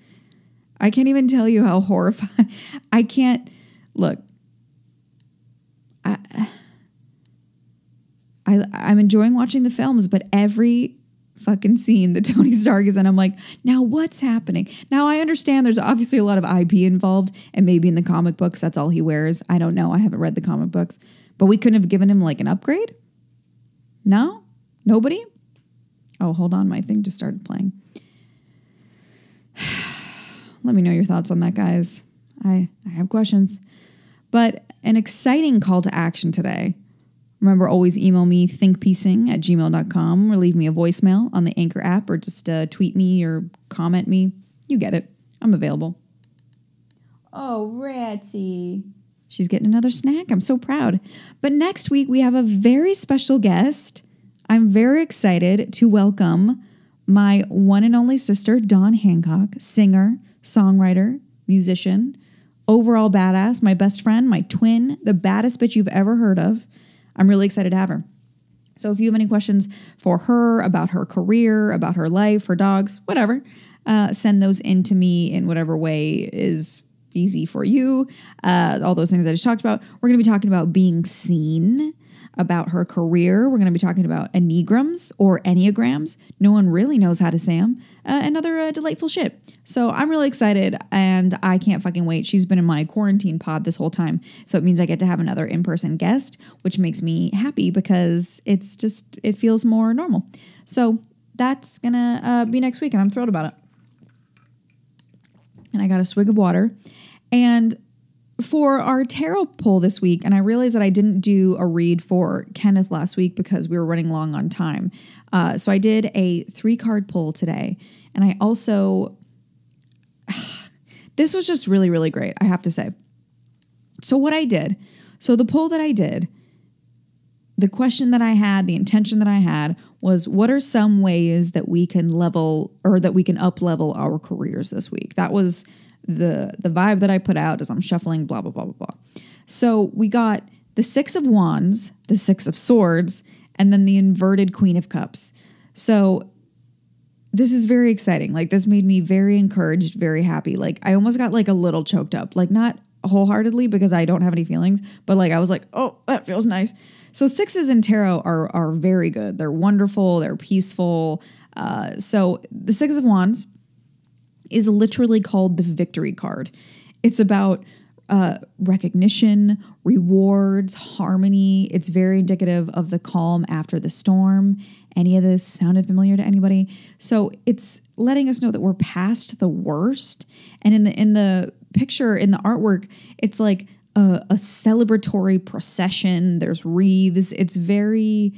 I can't even tell you how horrifying. I can't look. I, I I'm enjoying watching the films, but every fucking scene that Tony Stark is in, I'm like, now what's happening? Now I understand there's obviously a lot of IP involved, and maybe in the comic books that's all he wears. I don't know. I haven't read the comic books, but we couldn't have given him like an upgrade. No, nobody. Oh, hold on, my thing just started playing. Let me know your thoughts on that, guys. I, I have questions. But an exciting call to action today. Remember, always email me thinkpiecing at gmail.com or leave me a voicemail on the Anchor app or just uh, tweet me or comment me. You get it. I'm available. Oh, Ratsy. She's getting another snack. I'm so proud. But next week, we have a very special guest. I'm very excited to welcome my one and only sister, Dawn Hancock, singer, songwriter, musician, overall badass, my best friend, my twin, the baddest bitch you've ever heard of. I'm really excited to have her. So if you have any questions for her about her career, about her life, her dogs, whatever, uh, send those in to me in whatever way is easy for you. Uh, all those things I just talked about. We're going to be talking about being seen about her career. We're going to be talking about enneagrams or enneagrams. No one really knows how to say them. Uh, another uh, delightful shit. So I'm really excited and I can't fucking wait. She's been in my quarantine pod this whole time. So it means I get to have another in person guest, which makes me happy because it's just, it feels more normal. So that's going to uh, be next week and I'm thrilled about it. And I got a swig of water. And for our tarot poll this week, and I realized that I didn't do a read for Kenneth last week because we were running long on time. Uh, so I did a three card poll today. And I also, this was just really, really great, I have to say. So, what I did, so the poll that I did, the question that I had, the intention that I had was what are some ways that we can level or that we can up level our careers this week? That was the the vibe that I put out as I'm shuffling, blah blah blah blah blah. So we got the six of wands, the six of swords, and then the inverted queen of cups. So this is very exciting. Like this made me very encouraged, very happy. Like I almost got like a little choked up. Like not wholeheartedly because I don't have any feelings, but like I was like, "Oh, that feels nice." So sixes in tarot are are very good. They're wonderful, they're peaceful. Uh, so the six of wands is literally called the victory card. It's about uh, recognition, rewards, harmony. It's very indicative of the calm after the storm. Any of this sounded familiar to anybody? So it's letting us know that we're past the worst. And in the in the picture in the artwork, it's like a, a celebratory procession. There's wreaths. It's very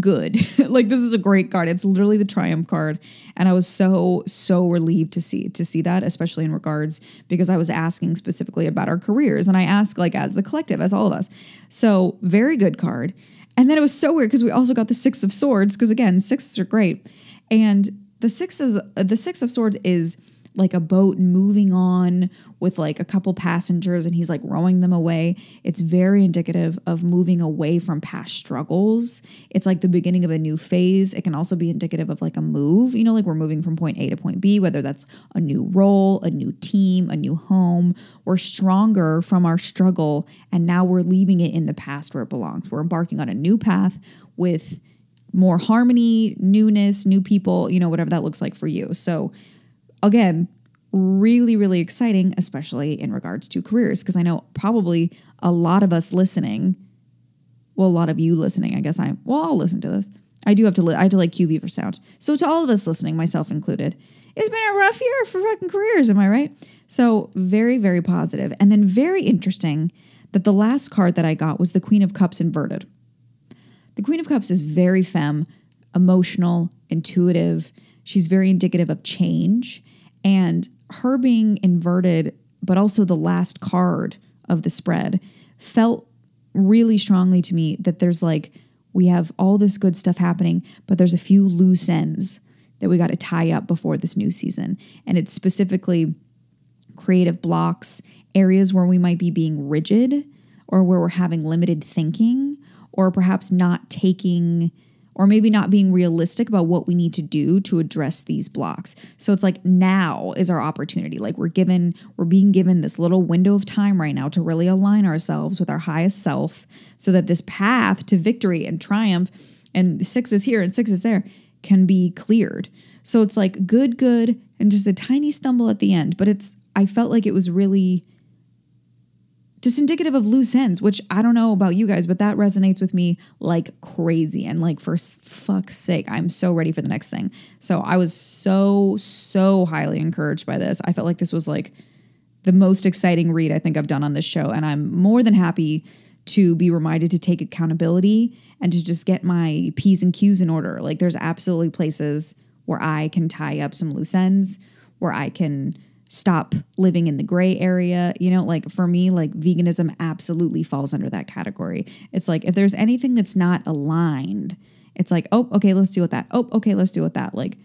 good. like this is a great card. It's literally the triumph card and I was so so relieved to see to see that especially in regards because I was asking specifically about our careers and I asked like as the collective as all of us. So, very good card. And then it was so weird because we also got the 6 of swords because again, sixes are great. And the sixes the 6 of swords is like a boat moving on with like a couple passengers and he's like rowing them away. It's very indicative of moving away from past struggles. It's like the beginning of a new phase. It can also be indicative of like a move, you know, like we're moving from point A to point B, whether that's a new role, a new team, a new home. We're stronger from our struggle and now we're leaving it in the past where it belongs. We're embarking on a new path with more harmony, newness, new people, you know, whatever that looks like for you. So, again, really, really exciting, especially in regards to careers, because I know probably a lot of us listening, well, a lot of you listening, I guess I'm, well, I'll listen to this. I do have to, li- I have to like QV for sound. So to all of us listening, myself included, it's been a rough year for fucking careers, am I right? So very, very positive. And then very interesting that the last card that I got was the Queen of Cups inverted. The Queen of Cups is very femme, emotional, intuitive. She's very indicative of change. And her being inverted, but also the last card of the spread, felt really strongly to me that there's like, we have all this good stuff happening, but there's a few loose ends that we got to tie up before this new season. And it's specifically creative blocks, areas where we might be being rigid or where we're having limited thinking or perhaps not taking or maybe not being realistic about what we need to do to address these blocks. So it's like now is our opportunity. Like we're given, we're being given this little window of time right now to really align ourselves with our highest self so that this path to victory and triumph and six is here and six is there can be cleared. So it's like good, good, and just a tiny stumble at the end. But it's, I felt like it was really just indicative of loose ends, which I don't know about you guys, but that resonates with me like crazy. And like, for fuck's sake, I'm so ready for the next thing. So I was so, so highly encouraged by this. I felt like this was like the most exciting read I think I've done on this show. And I'm more than happy to be reminded to take accountability and to just get my P's and Q's in order. Like, there's absolutely places where I can tie up some loose ends, where I can stop living in the gray area. You know, like for me, like veganism absolutely falls under that category. It's like if there's anything that's not aligned, it's like, oh, okay, let's deal with that. Oh, okay, let's deal with that. Like,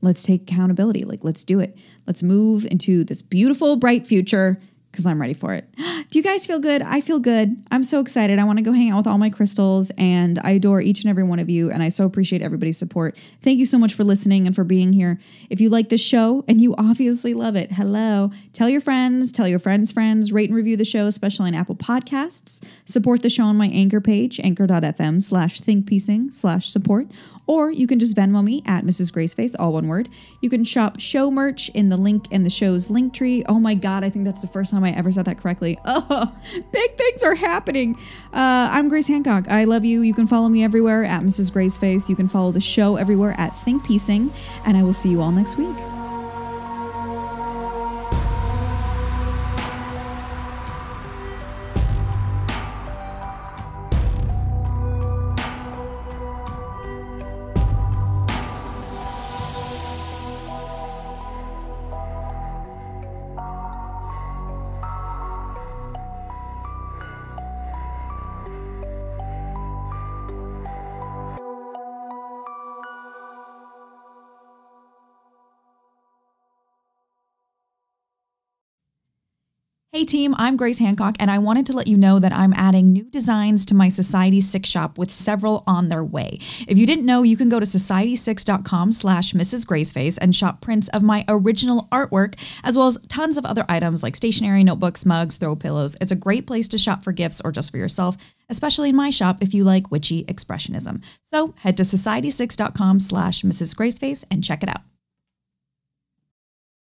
let's take accountability. Like, let's do it. Let's move into this beautiful, bright future because I'm ready for it. Do you guys feel good? I feel good. I'm so excited. I want to go hang out with all my crystals and I adore each and every one of you. And I so appreciate everybody's support. Thank you so much for listening and for being here. If you like this show and you obviously love it, hello. Tell your friends, tell your friends' friends, rate and review the show, especially on Apple Podcasts. Support the show on my anchor page, anchor.fm slash thinkpiecing slash support. Or you can just Venmo me at Mrs. Graceface, all one word. You can shop show merch in the link in the show's link tree. Oh my God, I think that's the first time I ever said that correctly. Oh, big things are happening. Uh, I'm Grace Hancock. I love you. You can follow me everywhere at Mrs. Grace Face. You can follow the show everywhere at Think Piecing. And I will see you all next week. Hey team, I'm Grace Hancock, and I wanted to let you know that I'm adding new designs to my Society 6 shop with several on their way. If you didn't know, you can go to society6.com slash Mrs. Graceface and shop prints of my original artwork, as well as tons of other items like stationery, notebooks, mugs, throw pillows. It's a great place to shop for gifts or just for yourself, especially in my shop if you like witchy expressionism. So head to society6.com slash Mrs. Graceface and check it out.